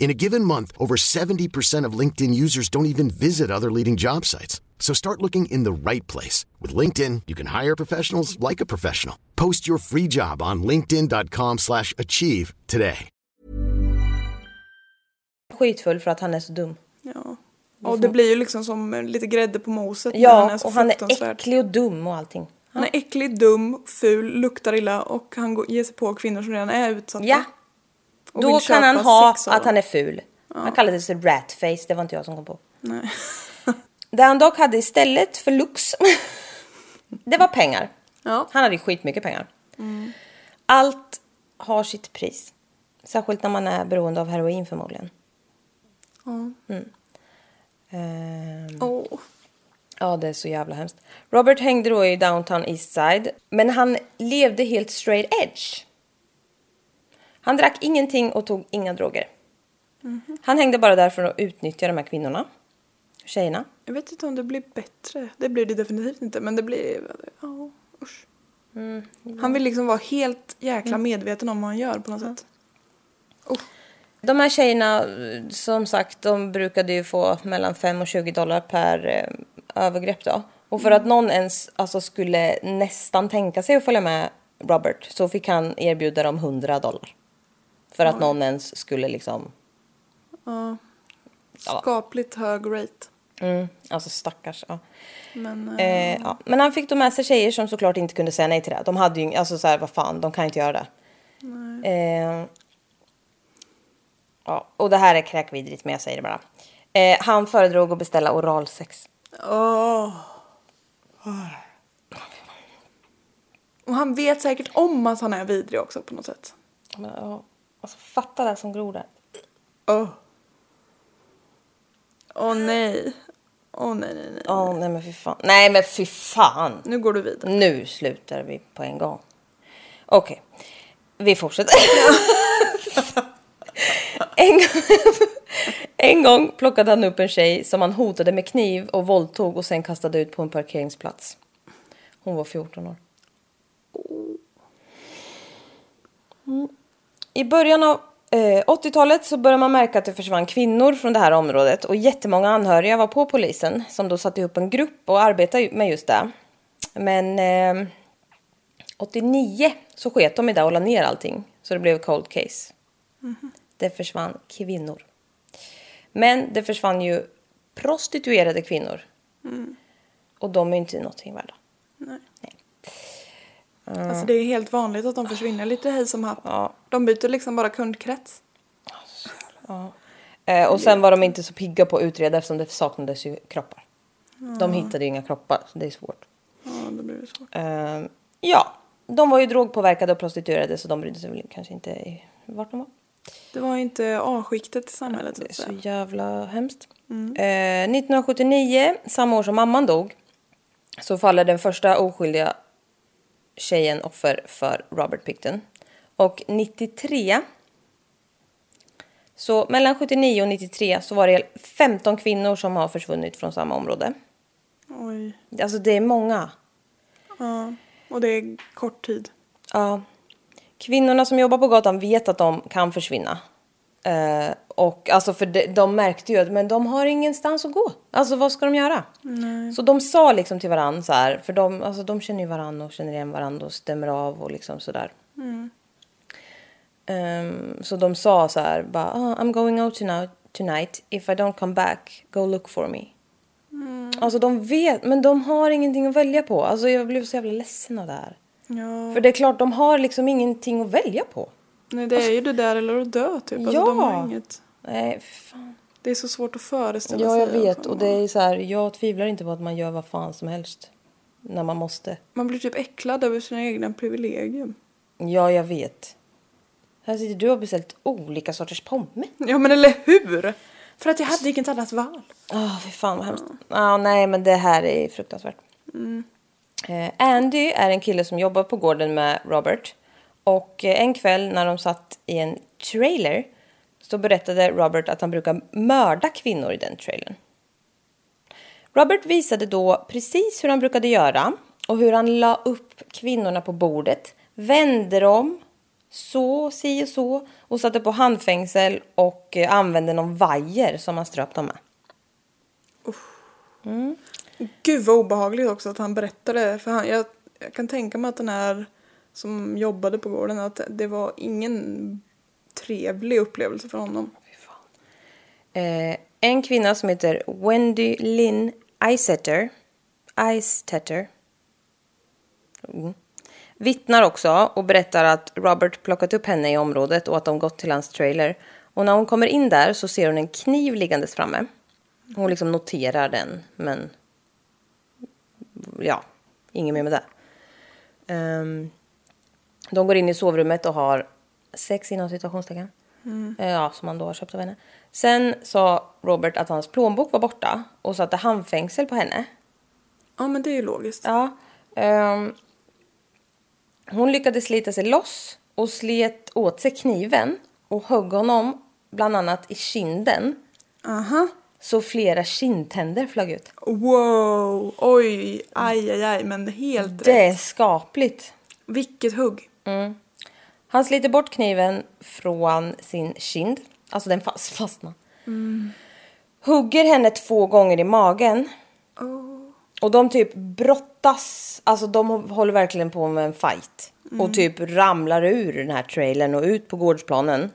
In a given month, over 70% of LinkedIn users don't even visit other leading job sites. So start looking in the right place. With LinkedIn, you can hire professionals like a professional. Post your free job on linkedin.com slash achieve today. skitfull för att han är så dum. Ja. Och det blir ju liksom som lite grädde på moset. när han är Ja, så och han är äcklig och dum och allting. Han är äcklig, dum, ful, luktar illa och han går- ger sig på kvinnor som redan är utsatta. Ja, då kan han ha att han är ful. Han kallade sig ratface, det var inte jag som kom på. Nej. Det han dock hade istället för lux, det var pengar. Ja. Han hade skitmycket pengar. Allt har sitt pris. Särskilt när man är beroende av heroin förmodligen. Mm. Ehm, Åh. Ja, det är så jävla hemskt. Robert hängde då i downtown Eastside, men han levde helt straight edge. Han drack ingenting och tog inga droger. Han hängde bara där för att utnyttja de här kvinnorna, tjejerna. Jag vet inte om det blir bättre. Det blir det definitivt inte. Men det blir... Ja, usch. Mm, Han vill liksom vara helt jäkla medveten om vad han gör på något sätt. De här tjejerna, som sagt, de brukade ju få mellan 5 och 20 dollar per eh, övergrepp då. Och för att någon ens alltså, skulle nästan tänka sig att följa med Robert så fick han erbjuda dem 100 dollar. För att någon ens skulle liksom, Skapligt hög rate. mm, alltså stackars. Ja. Men eh, Eh, ja. Men han fick då med sig tjejer som såklart inte kunde säga nej till det. De hade ju, alltså så här, vad fan, de kan inte göra det. Eh, Ja, och det här är kräkvidrigt men jag säger det bara. Eh, han föredrog att beställa oralsex. Åh. Och han vet säkert om att han är vidrig också på något sätt. Men, ja, alltså fatta det som gror där. Åh. Åh nej. Åh nej, nej, nej. Åh nej men fy fan. Nej men fy fan. Nu går du vidare. Nu slutar vi på en gång. Okej, vi fortsätter. en, gång, en gång plockade han upp en tjej som han hotade med kniv och våldtog och sen kastade ut på en parkeringsplats. Hon var 14 år. Mm. I början av eh, 80-talet så började man märka att det försvann kvinnor från det här området och jättemånga anhöriga var på polisen som då satte ihop en grupp och arbetade med just det. Men eh, 89 så sket de i det och la ner allting så det blev cold case. Det försvann kvinnor. Men det försvann ju prostituerade kvinnor. Och de är inte någonting värda. Alltså det är helt vanligt att de försvinner lite hej som happ. Ja. De byter liksom bara kundkrets. Eh, och sen var de inte så pigga på att utreda eftersom det saknades ju kroppar. De hittade ju inga kroppar, så det är svårt. Ja, då blir det svårt. Eh, ja, de var ju drogpåverkade och prostituerade så de brydde sig väl kanske inte i vart de var. Det var inte A-skiktet i samhället Det är så jävla hemskt. Eh, 1979, samma år som mamman dog, så faller den första oskyldiga tjejen offer för Robert Picton. Och 93, så mellan 79 och 93 så var det 15 kvinnor som har försvunnit från samma område. Oj. Alltså det är många. Ja. Och det är kort tid. Ja. Kvinnorna som jobbar på gatan vet att de kan försvinna. Eh, och alltså för de, de märkte ju att men de har ingenstans att gå. Alltså vad ska de göra? Så de sa liksom till varandra så här, för de, alltså, de känner ju varandra och känner igen varandra och stämmer av och liksom sådär. Ehm, så de sa så här, bara, oh, I'm going out tonight, tonight. If I don't come back, go look for me. Alltså de vet, men de har ingenting att välja på. Alltså jag blev så jävla ledsen av det här. Ja. För det är klart, de har liksom ingenting att välja på. Nej, det är ju det där eller att dö typ. Alltså, Ja. de har inget... Nej, fan. Det är så svårt att föreställa Ja, sig. jag vet. alltså. Och det är så här, jag tvivlar inte på att man gör vad fan som helst. När man måste. Man blir typ äcklad över sina egna privilegium. Ja, jag vet. Här sitter du och har beställt olika sorters pommes. Ja, men eller hur? För att jag hade inget annat val. Åh, fy fan vad hemskt. Ja, nej, men det här är fruktansvärt. Eh, Andy är en kille som jobbar på gården med Robert. Och eh, en kväll när de satt i en trailer så berättade Robert att han brukar mörda kvinnor i den trailern. Robert visade då precis hur han brukade göra och hur han la upp kvinnorna på bordet, vände dem så, si och så och satte på handfängsel och eh, använde någon vajer som han ströp dem med. Gud vad obehagligt också att han berättade. För han, jag, jag kan tänka mig att den här som jobbade på gården att det var ingen trevlig upplevelse för honom. Eh, en kvinna som heter Wendy Lynn Isetter, Eistetter mm. vittnar också och berättar att Robert plockat upp henne i området och att de gått till hans trailer. Och när hon kommer in där så ser hon en kniv liggandes framme. Hon liksom noterar den, men ja, inget mer med det. Um, de går in i sovrummet och har sex inom situationstecken. Eh, Ja, som han då har köpt av henne. Sen sa Robert att hans plånbok var borta och satte handfängsel på henne. Ja men det är ju logiskt. Ja. ehm, hon lyckades slita sig loss och slet åt sig kniven och högg honom bland annat i kinden. Aha. Så flera kindtänder flög ut. Wow, oj, aj aj aj men helt Det är rätt. skapligt. Vilket hugg. Han sliter bort kniven från sin kind. Alltså den fast, fastnar. Hugger henne två gånger i magen. Och de typ brottas. Alltså de håller verkligen på med en fight. Och typ ramlar ur den här trailern och ut på gårdsplanen.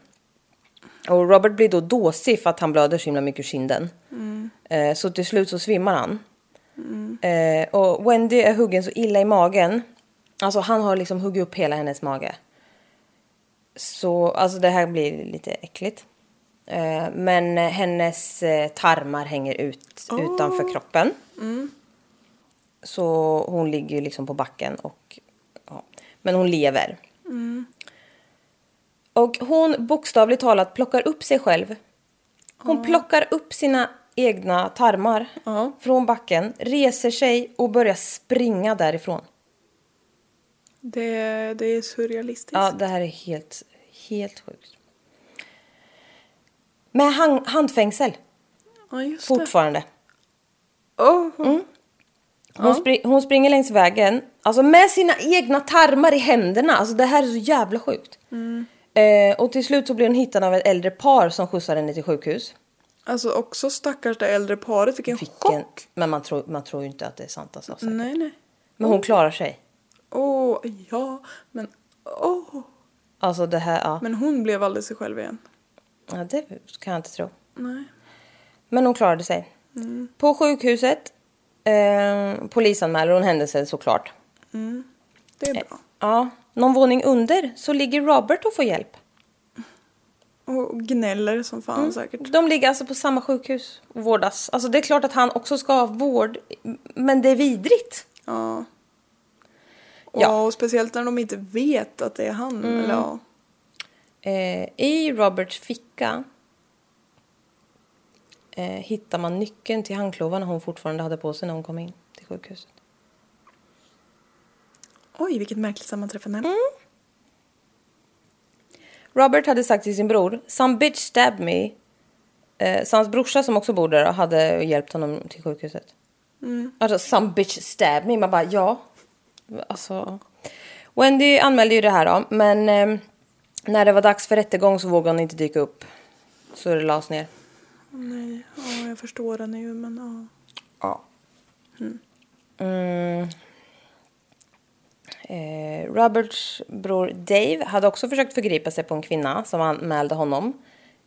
Och Robert blir då dåsig för att han blöder så himla mycket ur kinden. Eh, så till slut så svimmar han. Eh, och Wendy är huggen så illa i magen. Alltså han har liksom huggit upp hela hennes mage. Så alltså det här blir lite äckligt. Eh, men hennes eh, tarmar hänger ut utanför kroppen. Så hon ligger ju liksom på backen och ja. Men hon lever. Och hon bokstavligt talat plockar upp sig själv. Hon plockar upp sina egna tarmar från backen, reser sig och börjar springa därifrån. Det, det är surrealistiskt. Ja, det här är helt, helt sjukt. Med hand, handfängsel Ja, just det. fortfarande. Oh, Hon, spri- hon springer längs vägen, alltså med sina egna tarmar i händerna. Alltså det här är så jävla sjukt. Eh, och till slut så blir hon hittad av ett äldre par som skjutsar henne till sjukhus. Alltså också stackars det äldre paret, vilken, Vilken, chock. men man tror, man tror ju inte att det är sant alltså. säkert. Nej, nej. Men hon klarar sig. Åh, ja, men åh. Alltså det här, ja. Men hon blev aldrig sig själv igen. ja. Det kan jag inte tro. Nej. Men hon klarade sig. På sjukhuset eh, polisanmäler hon händelsen såklart. Det är bra. Ja, någon våning under så ligger Robert och får hjälp. Och gnäller som fan säkert. De ligger alltså på samma sjukhus och vårdas. Alltså det är klart att han också ska ha vård, men det är vidrigt. Ja. Ja. Och speciellt när de inte vet att det är han. Eller ja. Eh, I Roberts ficka eh, hittar man nyckeln till handklovarna hon fortfarande hade på sig när hon kom in till sjukhuset. Oj, vilket märkligt sammanträffande. Mm. Robert hade sagt till sin bror, some bitch stabbed me. Eh, så hans brorsa som också bor där hade hjälpt honom till sjukhuset. Alltså, some bitch stabbed me. Man bara, ja. Alltså. Wendy anmälde ju det här då, men eh, när det var dags för rättegång så vågade hon inte dyka upp. Så det lades ner. Nej, ja, jag förstår henne ju men ja. Ja. Mm. Eh, Roberts bror Dave hade också försökt förgripa sig på en kvinna som anmälde honom.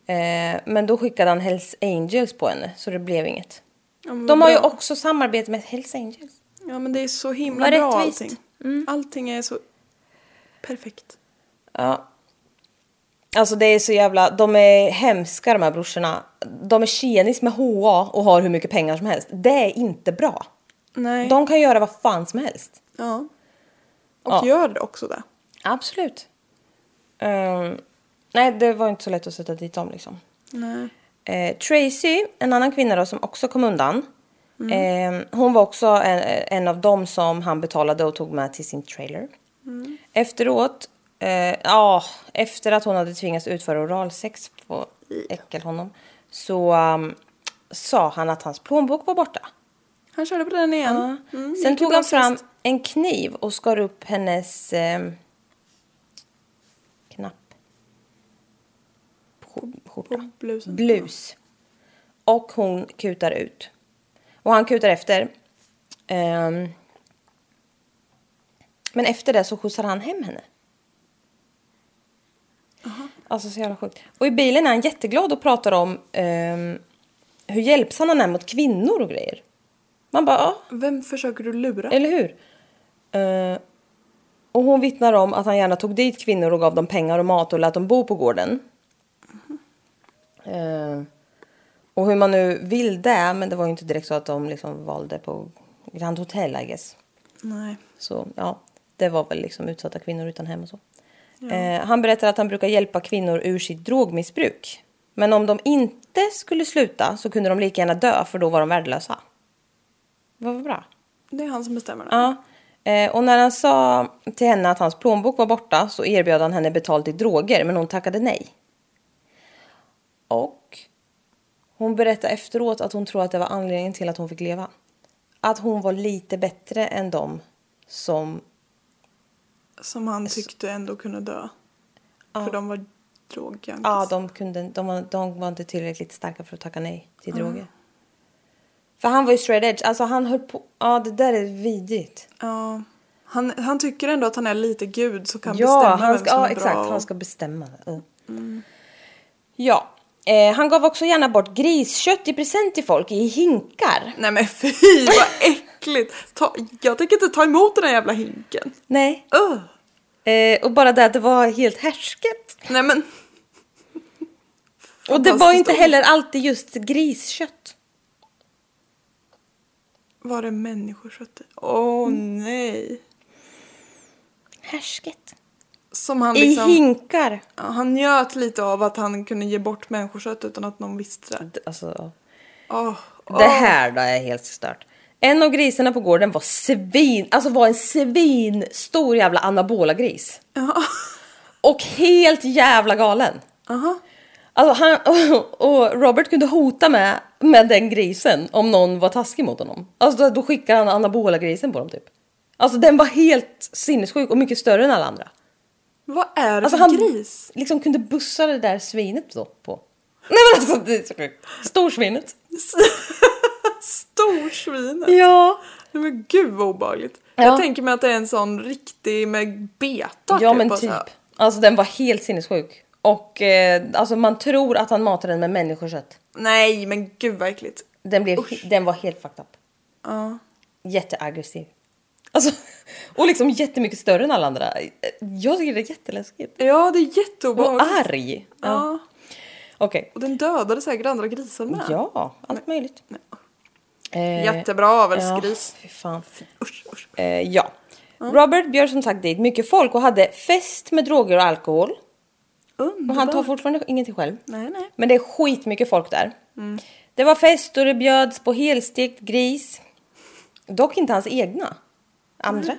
Eh, men då skickade han Hells Angels på henne, så det blev inget. Ja, De har ju också samarbete med Hells Angels. Ja men det är så himla bra rättvist. allting. Allting är så perfekt. Ja. Alltså det är så jävla, de är hemska de här brorsorna. De är tjenis med HA och har hur mycket pengar som helst. Det är inte bra. Nej. De kan göra vad fan som helst. Ja. Och Ja. gör det också det. Absolut. Ehm, nej, det var inte så lätt att sätta dit dem liksom. Nej. Eh, Tracy, en annan kvinna då, som också kom undan. Eh, hon var också en, en av dem som han betalade och tog med till sin trailer. Efteråt, eh, ja, efter att hon hade tvingats utföra oralsex på äckel honom så um, sa han att hans plånbok var borta. Han körde på den igen. Mm, Sen tog han fram sist. en kniv och skar upp hennes eh, knapp. Skjor- Skjorta. Blus. Och hon kutar ut. Och han kutar efter. Ehm, men efter det så skjutsar han hem henne. Alltså så jävla sjukt. Och i bilen är han jätteglad och pratar om ehm, hur hjälpsam han är mot kvinnor och grejer. Man bara, ja, Vem försöker du lura? eller hur? Eh, och hon vittnar om att han gärna tog dit kvinnor och gav dem pengar och mat och lät dem bo på gården. Eh, och hur man nu vill det, men det var ju inte direkt så att de liksom valde på Grand Hotel I guess. Nej. Så ja, det var väl liksom utsatta kvinnor utan hem och så. Eh, han berättar att han brukar hjälpa kvinnor ur sitt drogmissbruk. Men om de inte skulle sluta så kunde de lika gärna dö för då var de värdelösa. Vad var bra. Det är han som bestämmer det. Ja. Eh, och när han sa till henne att hans plånbok var borta så erbjöd han henne betalt i droger men hon tackade nej. Och hon berättade efteråt att hon tror att det var anledningen till att hon fick leva. Att hon var lite bättre än dem som... Som han tyckte ändå kunde dö. För de var drogjunkies. Ja, de, kunde, de, var, de var inte tillräckligt starka för att tacka nej till droger. För han var ju straight edge. Alltså han höll på... Ja, det där är vidrigt. Ja. Han, han tycker ändå att han är lite gud så kan ja, bestämma han vem ska, som ja, är exakt. bra. och- Han ska bestämma det. Mm. Ja. Eh, han gav också gärna bort griskött i present till folk i hinkar. Nej men fy vad äckligt! Ta, jag tänker inte ta emot den där jävla hinken. Nej. Ugh. Eh, och bara det att det var helt härsket. Nej men. Och det var inte heller alltid just griskött. Var det människokött? Åh Mm. nej. Härsket. Som han I liksom... hinkar. Ja, han njöt lite av att han kunde ge bort människokött utan att någon visste det. Alltså, Åh, det här då är helt stört. En av grisarna på gården var svin, alltså var en svin stor jävla anabola gris. Ja. Och helt jävla galen. Aha. Alltså han, och Robert kunde hota med, med den grisen om någon var taskig mot honom. Alltså då, då skickar han anabola grisen på dem typ. Alltså den var helt sinnessjuk och mycket större än alla andra. Vad är det Alltså för han gris? liksom kunde bussa det där svinet då på. Nej men alltså det är så sjukt. Storsvinet. Storsvinet. Ja. Nej, Men gud vad obehagligt. Ja. Jag tänker mig att det är en sån riktig med beta. Ja men och så typ. Alltså den var helt sinnessjuk. Och eh, alltså man tror att han matade den med människokött. Nej men gud vad äckligt. Den, blev, Usch. den var helt fucked up. Ja. Jätteaggressiv. Alltså, och liksom jättemycket större än alla andra. Jag tycker det är jätteläskigt. Ja det är Och jätteobehagligt. arg. Ja. Ja. Okej. Och den dödade säkert andra grisar med. Ja, allt möjligt. Eh, Jättebra avelsgris. Ja, fy fan. Usch, usch. Eh, ja. Robert bjöd som sagt dit mycket folk och hade fest med droger och alkohol. Och han tar fortfarande ingenting själv. Nej nej. Men det är skitmycket folk där. Det var fest och det bjöds på helstekt gris. Dock inte hans egna. Andra.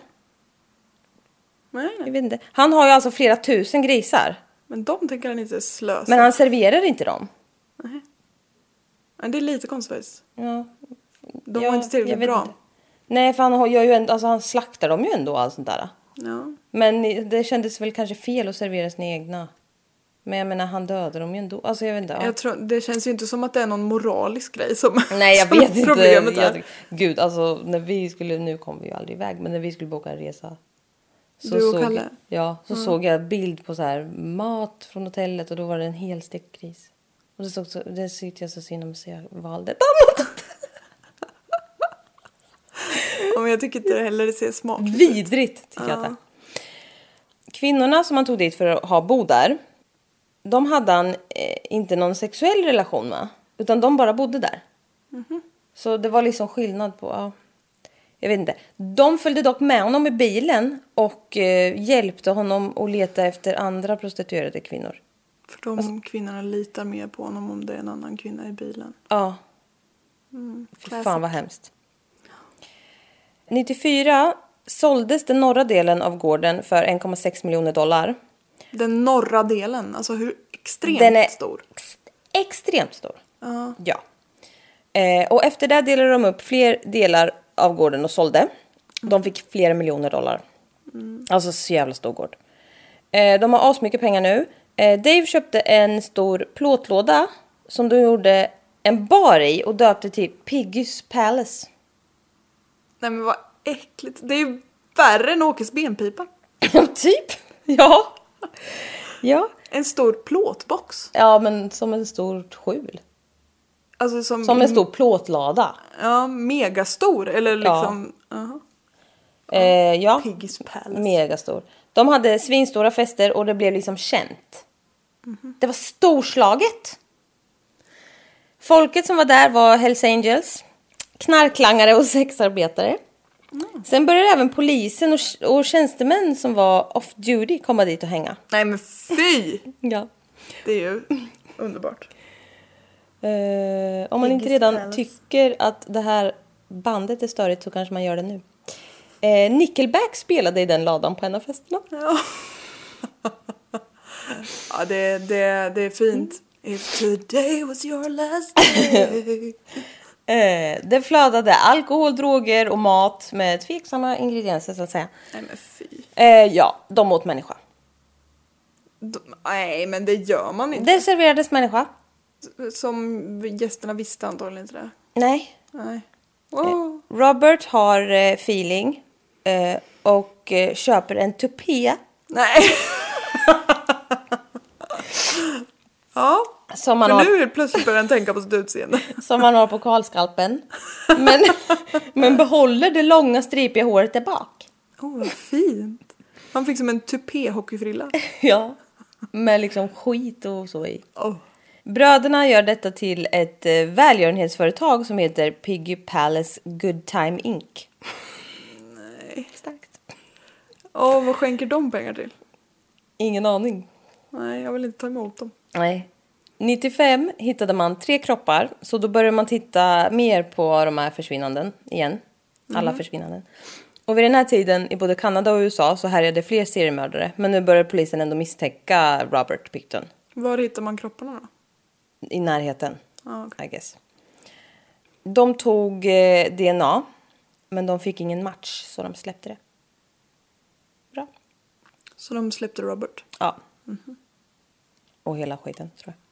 nej, Jag nej. vet inte. Han har ju alltså flera tusen grisar. Men de tänker han inte slösa. Men han serverar inte dem. Men det är lite konstigt. Ja, De ja, var inte jag tillräckligt vet bra. inte. Nej, för han, har- gör ju ändå, alltså, han slaktar dem ju ändå och allt sånt där. Ja. Men det kändes väl kanske fel att servera sina egna. Men jag menar, han dödar dem ju ändå. Alltså jag vet inte. Ja. Jag tror, det känns ju inte som att det är någon moralisk grej som Nej, jag som vet inte. Problemet är. Jag, gud, alltså när vi skulle, nu kom vi ju aldrig iväg, men när vi skulle boka en resa. Så Du och såg, Kalle? Ja, så såg jag bild på så här mat från hotellet och då var det en helstekt gris. Och det, såg så, det tyckte jag så synd om så jag valde ett annat. Ja, men jag tycker inte heller det ser smakligt. Vidrigt tycker jag att det. Kvinnorna som han tog dit för att ha bo där, de hade han eh, inte någon sexuell relation med. Utan de bara bodde där. Så det var liksom skillnad på, ja, jag vet inte. De följde dock med honom i bilen och eh, hjälpte honom att leta efter andra prostituerade kvinnor. För de kvinnorna litar mer på honom om det är en annan kvinna i bilen. Ja, fy classic. fan vad hemskt. 94 såldes den norra delen av gården för 1,6 miljoner dollar. Den norra delen, alltså hur extremt Den är stor. ex- extremt stor. Ja. Ja. Eh, och efter det delade de upp fler delar av gården och sålde. De fick flera miljoner dollar. Alltså så jävla stor gård. Eh, de har asmycket pengar nu. Eh, Dave köpte en stor plåtlåda som de gjorde en bar i och döpte till Piggy's Palace. Nej men vad äckligt. Det är ju värre än Åkes benpipa. Typ. Ja. Ja. En stor plåtbox. Ja, men som en stor skjul. Alltså som, Som en stor plåtlada. Ja, megastor. Eller liksom... Ja. Eh, ja. Piggy's Palace. Megastor. De hade svinstora fester och det blev liksom känt. Det var storslaget. Folket som var där var Hells Angels, knarklangare och sexarbetare. Sen började även polisen och, och tjänstemän som var off duty komma dit och hänga. Nej men fy! Ja. Det är ju underbart. Eh, om man inte redan tycker att det här bandet är störigt så kanske man gör det nu. Eh, Nickelback spelade i den ladan på en av festerna. Ja, det, det, det är fint. If today was your last day. Eh, det flödade alkohol, droger och mat med tveksamma ingredienser så att säga. Nej men fy. Eh, ja, de åt människa. De, nej men det gör man inte. Det serverades människa. Som gästerna visste antagligen inte det. Nej. Nej. Oh. Robert har eh, feeling och köper en tupé Nej. ja. Som man, För har, nu plötsligt börjar han tänka på sitt utseende. som man har på kalskalpen. Men, men behåller det långa stripiga håret där bak. Åh, oh, vad fint. Han fick som en tupé-hockeyfrilla. Ja. Med liksom skit och så i. Oh. Bröderna gör detta till ett eh, välgörenhetsföretag som heter Piggy Palace Good Time Inc. Nej. Starkt. Och vad skänker de pengar till? Ingen aning. Nej, jag vill inte ta emot dem. Nej. 95 hittade man tre kroppar, så då började man titta mer på de här försvinnanden igen. Alla försvinnanden. Och vid den här tiden i både Kanada och USA så härjade fler seriemördare, men nu börjar polisen ändå misstänka Robert Picton Var hittar man kropparna då? i närheten, Ja, okej. I guess. De tog eh, DNA, men de fick ingen match, så de släppte det. Bra. Så de släppte Robert? Ja. Och hela skiten, tror jag.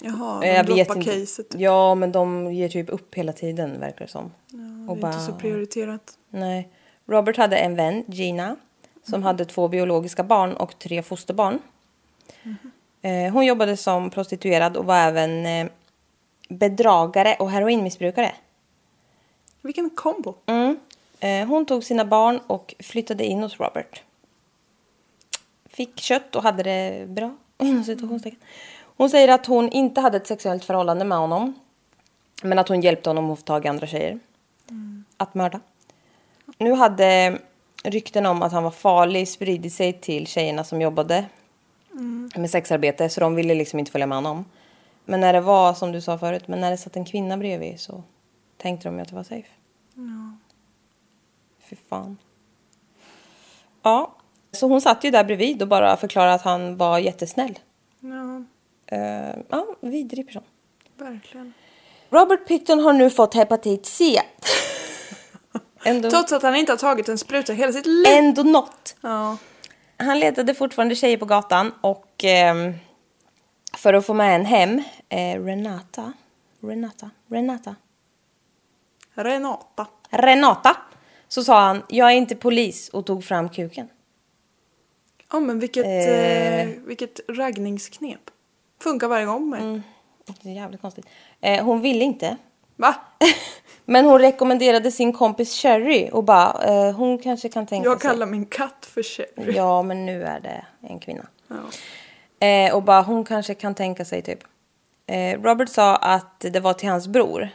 Jaha, Eh, de jag vet droppar inte. caset. Ja, men de ger typ upp hela tiden, verkar det som. Det är inte så prioriterat. Nej. Robert hade en vän, Gina, som hade två biologiska barn och tre fosterbarn. Eh, hon jobbade som prostituerad och var även eh, bedragare och heroinmissbrukare. Vilken kombo. Mm. Eh, hon tog sina barn och flyttade in hos Robert. Fick kött och hade det bra. inom citationstecken. Hon säger att hon inte hade ett sexuellt förhållande med honom. Men att hon hjälpte honom att få tag i andra tjejer. Att mörda. Nu hade rykten om att han var farlig spridit sig till tjejerna som jobbade med sexarbete. Så de ville liksom inte följa med honom. Men när det var, som du sa förut, men när det satt en kvinna bredvid så tänkte de ju att det var safe. Fy fan. Ja, så hon satt ju där bredvid och bara förklarade att han var jättesnäll. Ja, Uh, ja, vidrig person. verkligen. Robert Picton har nu fått hepatit C. Ändå, Trots att han inte har tagit en spruta hela sitt liv. ändå något. Ja. Han letade fortfarande tjejer på gatan och ehm, för att få med en hem, eh, Renata, Renata, Renata, Renata. Renata, så sa han jag är inte polis och tog fram kuken. Ja men vilket, Eh. eh, vilket raggningsknep. Funkar varje gång med. Mm. Det är jävligt konstigt. Eh, hon ville inte. Va? Men hon rekommenderade sin kompis Sherry och bara, eh, hon kanske kan tänka Jag sig. kallar min katt för Cherry. Ja, men nu är det en kvinna. Ja. Eh, och bara, hon kanske kan tänka sig typ. Eh, Robert sa att det var till hans bror.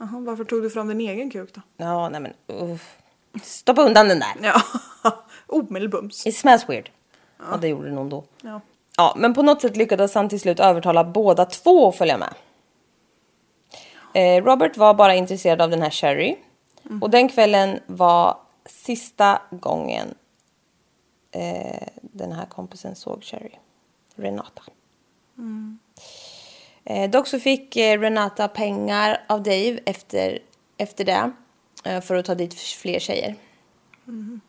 Jaha, varför tog du fram din egen kuk då? Ja, nej men uff. Stoppa undan den där. Ja, omedelbums. It smells weird. Ja, det gjorde det nog då. Ja. Ja, men på något sätt lyckades han till slut övertala båda två att följa med. Eh, Robert var bara intresserad av den här Sherry. Och den kvällen var sista gången eh, den här kompisen såg Sherry. Renata. Eh, dock så fick eh, Renata pengar av Dave efter, efter det. Eh, för att ta dit fler tjejer. Mm.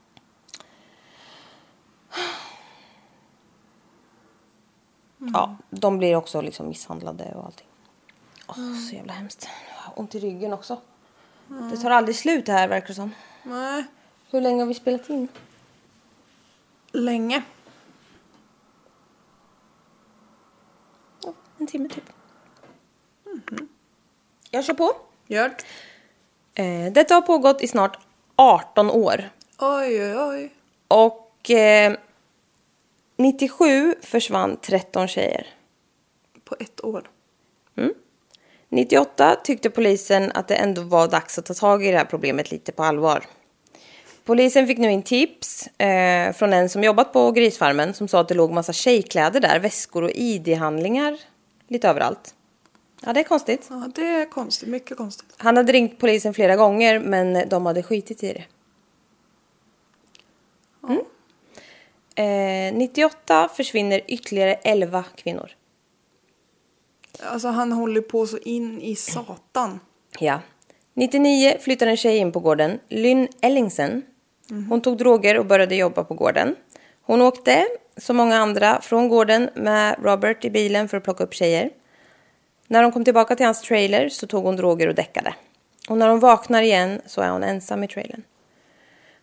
Ja, de blir också liksom misshandlade och allting. Åh, så jävla hemskt. Jag har ont i ryggen också. Det tar aldrig slut det här verkar det som. Nej, Hur länge har vi spelat in? länge. Ja, en timme typ. Jag kör på. Gör. Eh, detta har pågått i snart 18 år. Oj, oj, oj. Och eh, 97 försvann 13 tjejer. På ett år. 98 tyckte polisen att det ändå var dags att ta tag i det här problemet lite på allvar. Polisen fick nu in tips eh, från en som jobbat på grisfarmen som sa att det låg massa tjejkläder där, väskor och ID-handlingar lite överallt. Ja, det är konstigt. Ja, det är konstigt. Mycket konstigt. Han hade ringt polisen flera gånger men de hade skitit i det. Mm. Eh, 98 försvinner ytterligare 11 kvinnor. Alltså han håller på så in i satan. Ja. 99 flyttade en tjej in på gården, Lynn Ellingsen. Hon tog droger och började jobba på gården. Hon åkte, som många andra, från gården med Robert i bilen för att plocka upp tjejer. När de kom tillbaka till hans trailer så tog hon droger och däckade. Och när hon vaknar igen så är hon ensam i trailern.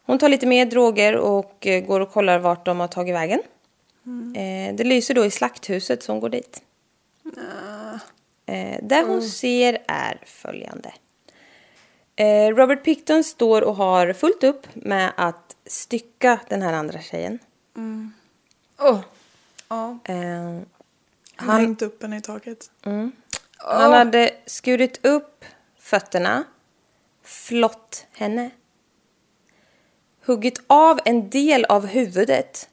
Hon tar lite mer droger och eh, går och kollar vart de har tagit vägen. Eh, det lyser då i slakthuset så hon går dit. Eh, det hon ser är följande. Robert Picton står och har fullt upp med att stycka den här andra tjejen. Åh. Ja. Eh, Han har hängt upp henne i taket. Han hade skurit upp fötterna, flott henne, huggit av en del av huvudet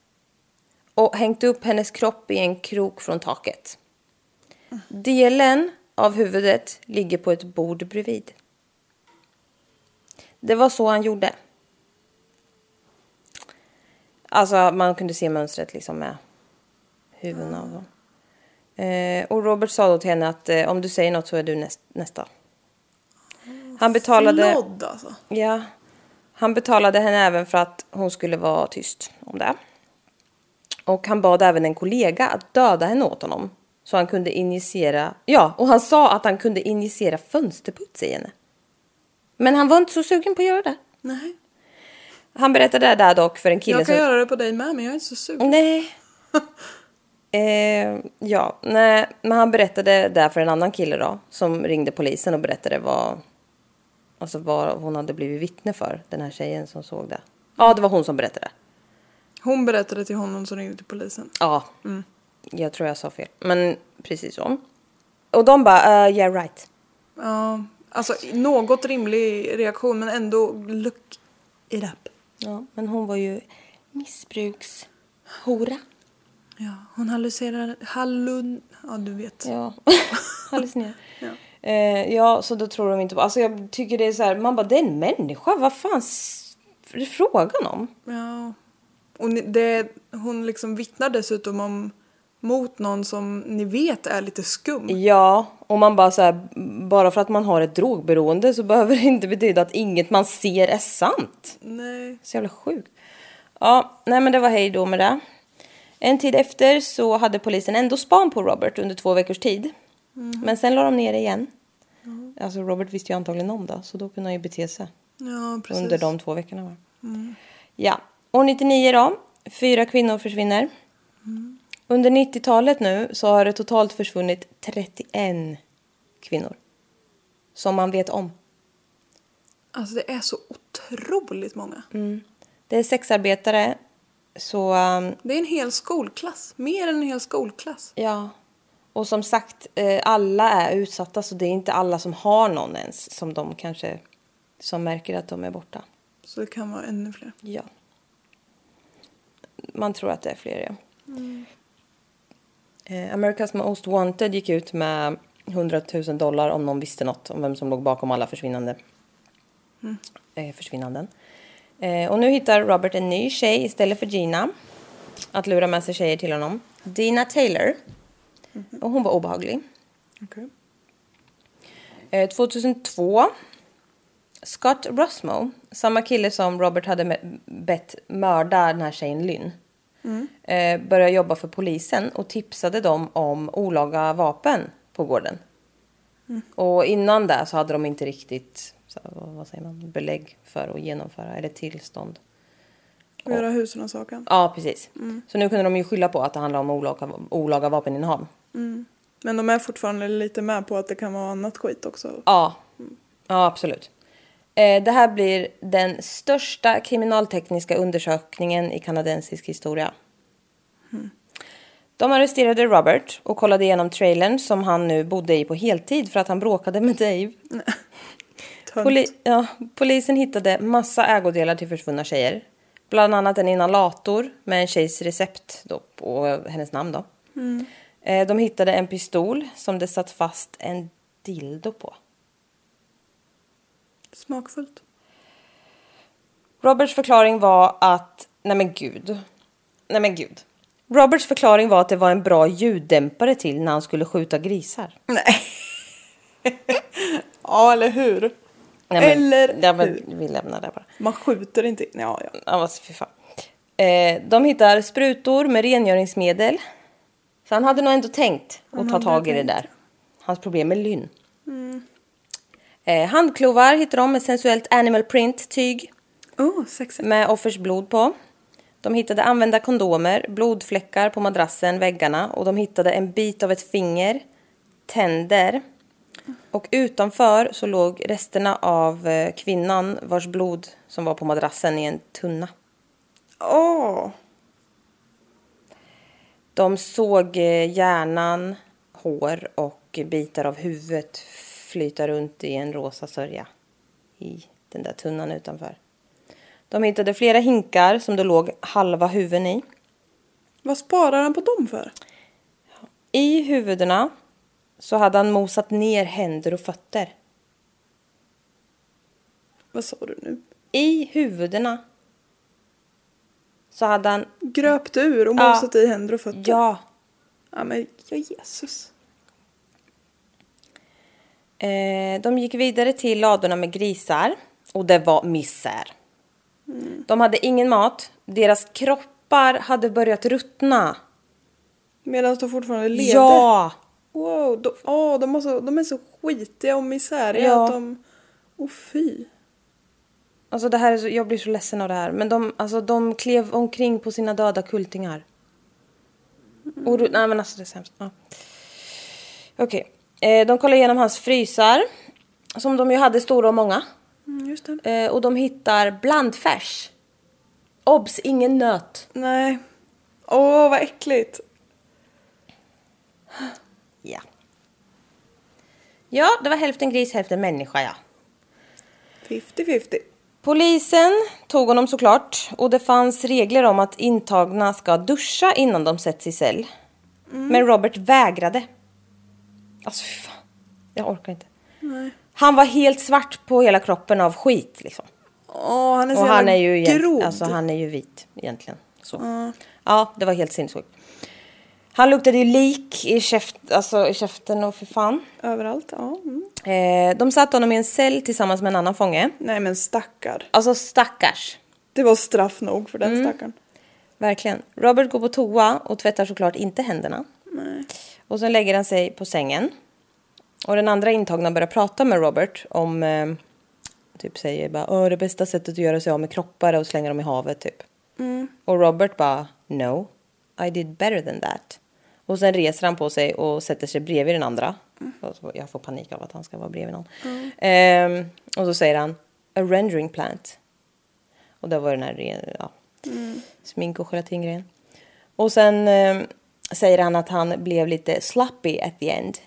och hängt upp hennes kropp i en krok från taket. Delen av huvudet ligger på ett bord bredvid. Det var så han gjorde. Alltså man kunde se mönstret liksom med huvudena och så. Eh, och Robert sa då till henne att eh, om du säger något så är du näst, nästa. Han betalade... Flodd alltså. Ja. Han betalade henne även för att hon skulle vara tyst om det. Och han bad även en kollega att döda henne åt honom. Så han kunde injicera... Ja, och han sa att han kunde injicera fönsterputs i henne. Men han var inte så sugen på att göra det. Nej. Han berättade det där dock för en kille Jag kan som... göra det på dig med men jag är inte så sugen. Nej. eh, ja, nej, men han berättade det för en annan kille då. Som ringde polisen och berättade vad, alltså vad hon hade blivit vittne för. Den här tjejen som såg det. Ja, det var hon som berättade. Hon berättade till honom som ringde till polisen. Ja, jag tror jag sa fel. Men precis så. Och de bara, uh, yeah right. Ja, alltså något rimlig reaktion men ändå look it up. Ja, men hon var ju missbrukshora. Ja, hon hallucinerar, hallun, ja du vet. Ja, hallucinerar. Ja. Eh, ja, så då tror de inte på... Alltså jag tycker det är så här, man bara, det är en människa, vad fan är det frågan om? Ja. Och det, hon liksom vittnar dessutom om mot någon som ni vet är lite skum. Ja, och man bara så här, bara för att man har ett drogberoende så behöver det inte betyda att inget man ser är sant. Nej. Så jävla sjukt. Ja, nej men det var hej då med det. En tid efter så hade polisen ändå span på Robert under två veckors tid. Men sen la de ner det igen. Alltså Robert visste ju antagligen om det, så då kunde han ju bete sig Ja, under de två veckorna. Va? Ja, år 99 då. Fyra kvinnor försvinner. Under 90-talet nu så har det totalt försvunnit 31 kvinnor. Som man vet om. Alltså det är så otroligt många. Det är sexarbetare, så um, Det är en hel skolklass. Mer än en hel skolklass. ja. Och som sagt, eh, alla är utsatta så det är inte alla som har någon ens som de kanske som märker att de är borta. Så det kan vara ännu fler. Ja. Man tror att det är fler, ja. Eh, America's Most Wanted gick ut med 100 000 dollar om någon visste något om vem som låg bakom alla försvinnande, eh, försvinnanden. Eh, och nu hittar Robert en ny tjej istället för Gina att lura med sig tjejer till honom. Dina Taylor. Och hon var obehaglig. Okej. Eh, 2002. Scott Rosmo, samma kille som Robert hade bett mörda den här tjejen Lynn. Eh, började jobba för polisen och tipsade dem om olaga vapen på gården. Och innan det så hade de inte riktigt så, vad säger man, belägg för att genomföra, eller tillstånd. Och göra husrannsakan. Ja, precis. Så nu kunde de ju skylla på att det handlar om olaga, olaga vapeninnehav. Men de är fortfarande lite med på att det kan vara annat skit också. Ja, ja absolut. Eh, det här blir den största kriminaltekniska undersökningen i kanadensisk historia. De arresterade Robert och kollade igenom trailern som han nu bodde i på heltid för att han bråkade med Dave. Poli- ja, polisen hittade massa ägodelar till försvunna tjejer. Bland annat en inhalator med en tjejs recept då, på hennes namn. Då. Eh, De hittade en pistol som det satt fast en dildo på. Smakfullt. Roberts förklaring var att... Nej men gud. Nej men gud. Roberts förklaring var att det var en bra ljuddämpare till när han skulle skjuta grisar. Nej. ja, eller hur? Nej, men, Eller ja, men, hur? Vi lämnar det bara. Man skjuter inte in. Ja, ja. Ja, alltså, fy fan. Eh, de hittar sprutor med rengöringsmedel. Så han hade nog ändå tänkt att ta tag i det tänkt. där. Hans problem med lynn. Eh, handklovar hittar de med sensuellt animal print tyg. Oh, sexigt. med offers blod på. De hittade använda kondomer, blodfläckar på madrassen, väggarna och de hittade en bit av ett finger, tänder. Och utanför så låg resterna av eh, kvinnan vars blod som var på madrassen i en tunna. Åh! De såg eh, hjärnan, hår och bitar av huvudet flyta runt i en rosa sörja i den där tunnan utanför. De hittade flera hinkar som det låg halva huvuden i. Vad sparar han på dem för? I huvudena så hade han mosat ner händer och fötter. Vad sa du nu? I huvudena så hade han... Gröpt ur och Ja. mosat i händer och fötter? Ja. Ja men ja, Jesus. Eh, de gick vidare till ladorna med grisar och det var misär. De hade ingen mat. Deras kroppar hade börjat ruttna. Medan de fortfarande levde? Ja! Wow, de, åh, de, så, de är så skitiga och misäriga Ja. att de... Åh fy. Alltså det här är så, jag blir så ledsen av det här. Men de, alltså, de klev omkring på sina döda kultingar. Och, du- nej men alltså det är sämst. Ja. Okej. Eh, de kollade igenom hans frysar. Som de ju hade stora och många. Mm, just det. Eh, och de hittar blandfärs. Obs! Ingen nöt. Nej. Åh, vad äckligt. Ja. Ja, det var hälften gris, hälften människa ja. 50-50. Polisen tog honom såklart och det fanns regler om att intagna ska duscha innan de sätts i cell. Men Robert vägrade. Alltså fy fan. Jag orkar inte. Han var helt svart på hela kroppen av skit liksom. Åh, han är så Och han är ju grodd. alltså, han är ju vit egentligen. Så. Ja, det var helt sinnessjukt. Han luktade ju lik i, käft, alltså, i käften och för fan. Överallt, ja. Mm. Eh, de satte honom i en cell tillsammans med en annan fånge. Nej men stackar. Alltså stackars. Det var straff nog för den Mm. stackaren. Verkligen. Robert går på toa och tvättar såklart inte händerna. Och sen lägger han sig på sängen. Och den andra intagna börjar prata med Robert om... Eh, typ säger bara Åh, det bästa sättet att göra sig av med kroppar är att slänga dem i havet typ. Och Robert bara No, I did better than that. Och sen reser han på sig och sätter sig bredvid den andra. Mm. Jag får panik av att han ska vara bredvid någon. Ehm, och så säger han A rendering plant. Och det var den här ja, mm. smink och gelatingrejen. Och sen eh, säger han att han blev lite sloppy at the end.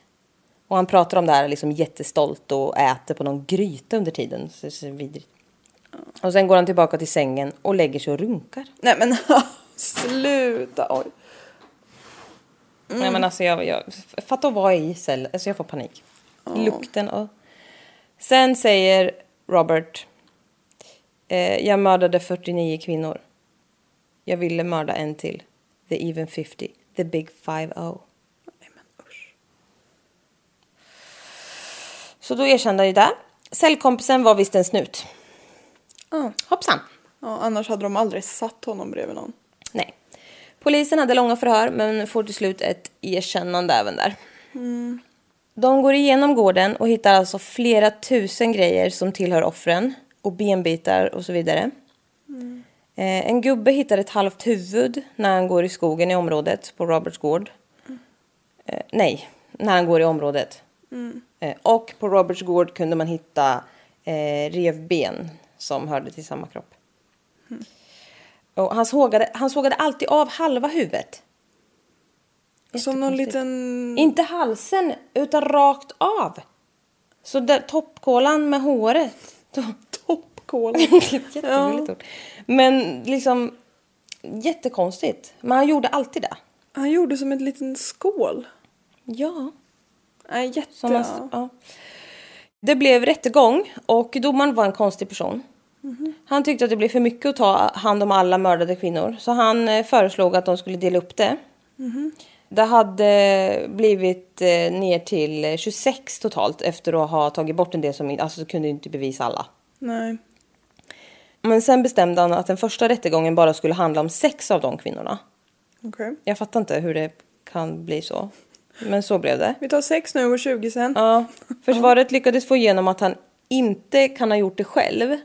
Och han pratar om det här liksom jättestolt och äter på någon gryta under tiden. Så så vidrigt. Och sen går han tillbaka till sängen och lägger sig och runkar. Nej men sluta. Oj. Nej men alltså jag, jag fatta att vara i cell, alltså jag får panik. Lukten och... Sen säger Robert, eh, jag mördade 49 kvinnor. Jag ville mörda en till. The even 50. The big 5-0. Nej men usch. Så då erkände han ju det. Cellkompisen var visst en snut. Ja. Hoppsan. Ja, annars hade de aldrig satt honom bredvid någon. Nej. Polisen hade långa förhör men får till slut ett erkännande även där. De går igenom gården och hittar alltså flera tusen grejer som tillhör offren och benbitar och så vidare. Eh, en gubbe hittar ett halvt huvud när han går i skogen i området på Roberts gård. Eh, nej, när han går i området. Eh, och på Roberts gård kunde man hitta eh, revben som hörde till samma kropp. Och han, sågade, han sågade alltid av halva huvudet. Som någon liten... Inte halsen, utan rakt av. Så där, toppkolan med håret. Toppkål. Jättegulligt ord. Men liksom jättekonstigt. Men han gjorde alltid det. Han gjorde som en liten skål. Ja. Nej, jätte... Man, ja. Det blev rättegång och domaren var en konstig person. Han tyckte att det blev för mycket att ta hand om alla mördade kvinnor. Så han eh, föreslog att de skulle dela upp det. Det hade blivit eh, ner till eh, 26 totalt efter att ha tagit bort en del som alltså kunde inte bevisa alla. Nej. Men sen bestämde han att den första rättegången bara skulle handla om sex av de kvinnorna. Okej. Jag fattar inte hur det kan bli så. Men så blev det. Vi tar sex nu och 20 sen. Ja, försvaret lyckades få igenom att han inte kan ha gjort det själv.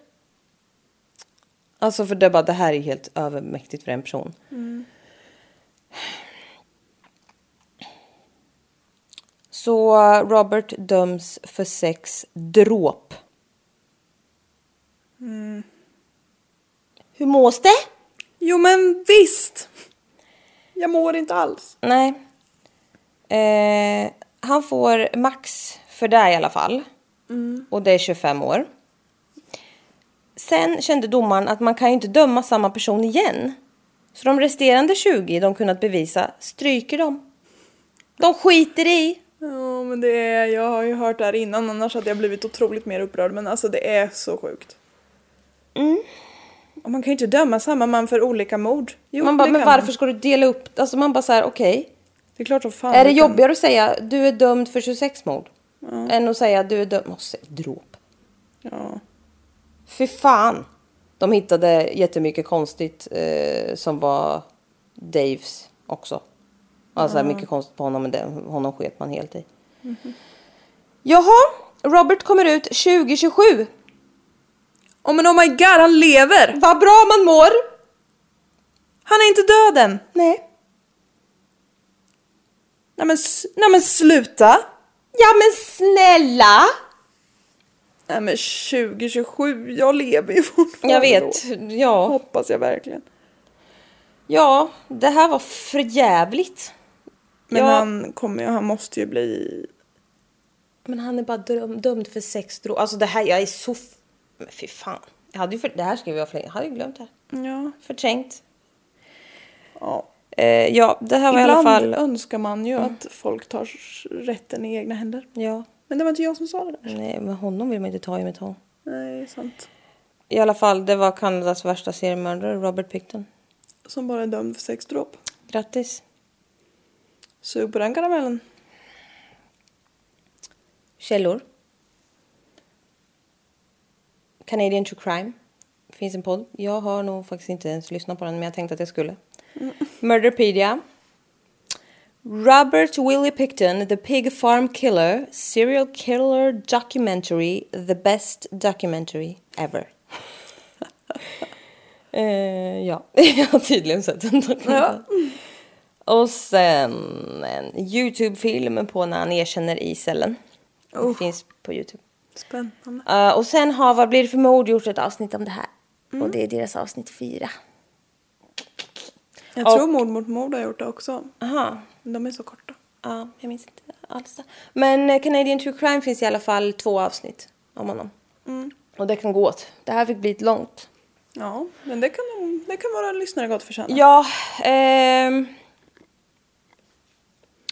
Alltså för det, bara, det här är helt övermäktigt för en person. Så Robert döms för sex dråp. Hur mås det? Jo men visst! Jag mår inte alls. Nej. Eh, han får max för det i alla fall. Och det är 25 år. Sen kände domaren att man kan ju inte döma samma person igen. Så de resterande 20 de kunnat bevisa stryker dem. De skiter i. Ja, men det är, jag har ju hört det här innan, annars hade jag blivit otroligt mer upprörd. Men alltså det är så sjukt. Och man kan ju inte döma samma man för olika mord. Jo, man bara, men varför ska du dela upp? Alltså man bara så här, okej. Det är klart som fan. Är det kan- jobbigare att säga du är dömd för 26 mord? Än att säga du är dömd... Måste dråp. Ja. Fy fan. De hittade jättemycket konstigt eh, som var Daves också. Alltså mycket konstigt på honom men det, honom sket man helt i. Jaha, Robert kommer ut 2027. Oh men oh my god, han lever! Vad bra man mår! Han är inte död än! Nej. Nej men, nej men sluta! Ja men snälla! Nej men 2027, jag lever ju fortfarande Jag vet, Då. ja. Hoppas jag verkligen. Ja, det här var för jävligt. Men Ja. han kommer ju, han måste ju bli... Men han är bara döm, dömd för sex drog. Alltså det här, jag är så... Men fy fan. Jag hade ju för, det här skrev jag för länge. Jag hade ju glömt det här. Ja. Förträngt. ja. Eh, ja, det här var Ibland i alla fall... Mm. önskar man ju att folk tar rätten i egna händer. Ja. Men det var inte jag som sa det där. Nej, men honom vill man inte ta i tång. Nej, sant. I alla fall, det var Kanadas värsta seriemördare, Robert Picton. Som bara är dömd för sexdråp. Grattis. Sug på den karamellen. Källor. Canadian True Crime. Finns en podd. Jag har nog faktiskt inte ens lyssnat på den, men jag tänkte att jag skulle. Murderpedia. Robert Willie Picton, The Pig Farm Killer, Serial Killer Documentary, The Best Documentary Ever. eh, ja, jag har tydligen sett en dokumentär. Och sen en Youtube-film på när han erkänner i cellen. Det finns på Youtube. Spännande. Uh, och sen har Vad blir det för mord gjort ett avsnitt om det här. Och det är deras avsnitt fyra. Jag Och- tror mord mot mord har gjort det också. Aha. De är så korta. Ja, jag minns inte alls. Men eh, Canadian True Crime finns i alla fall två avsnitt om honom. Och det kan gå åt. Det här fick bli ett långt. Ja, men det kan, de- det kan våra lyssnare gott förtjäna. Ja, ehm...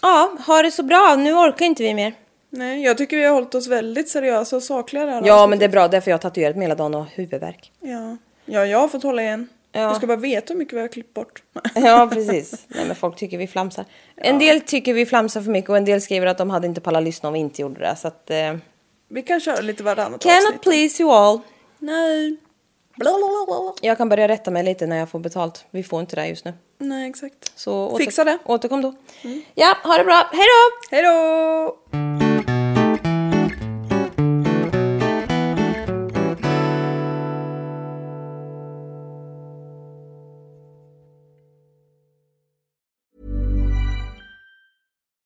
Ja, ha det så bra. Nu orkar inte vi mer. Nej, jag tycker vi har hållit oss väldigt seriösa och sakliga det här Ja, avsnittet. men det är bra. Därför jag har tatuerat mig hela dagen och huvudvärk. Ja. ja, jag har fått hålla igen. Ja. Jag ska bara veta hur mycket vi har klippt bort. Ja, precis. Nej, men folk tycker vi flamsar. En del tycker vi flamsar för mycket och en del skriver att de hade inte pallat lyssna om vi inte gjorde det. Så att... Eh, Vi kan köra lite varannat cannot avsnitt. please you all. Nej. Bla, bla, bla, bla. Jag kan börja rätta mig lite när jag får betalt. Vi får inte det just nu. Nej, exakt. Så åter- Fixa det. Återkom då. Ja, ha det bra. Hej då! Hej då!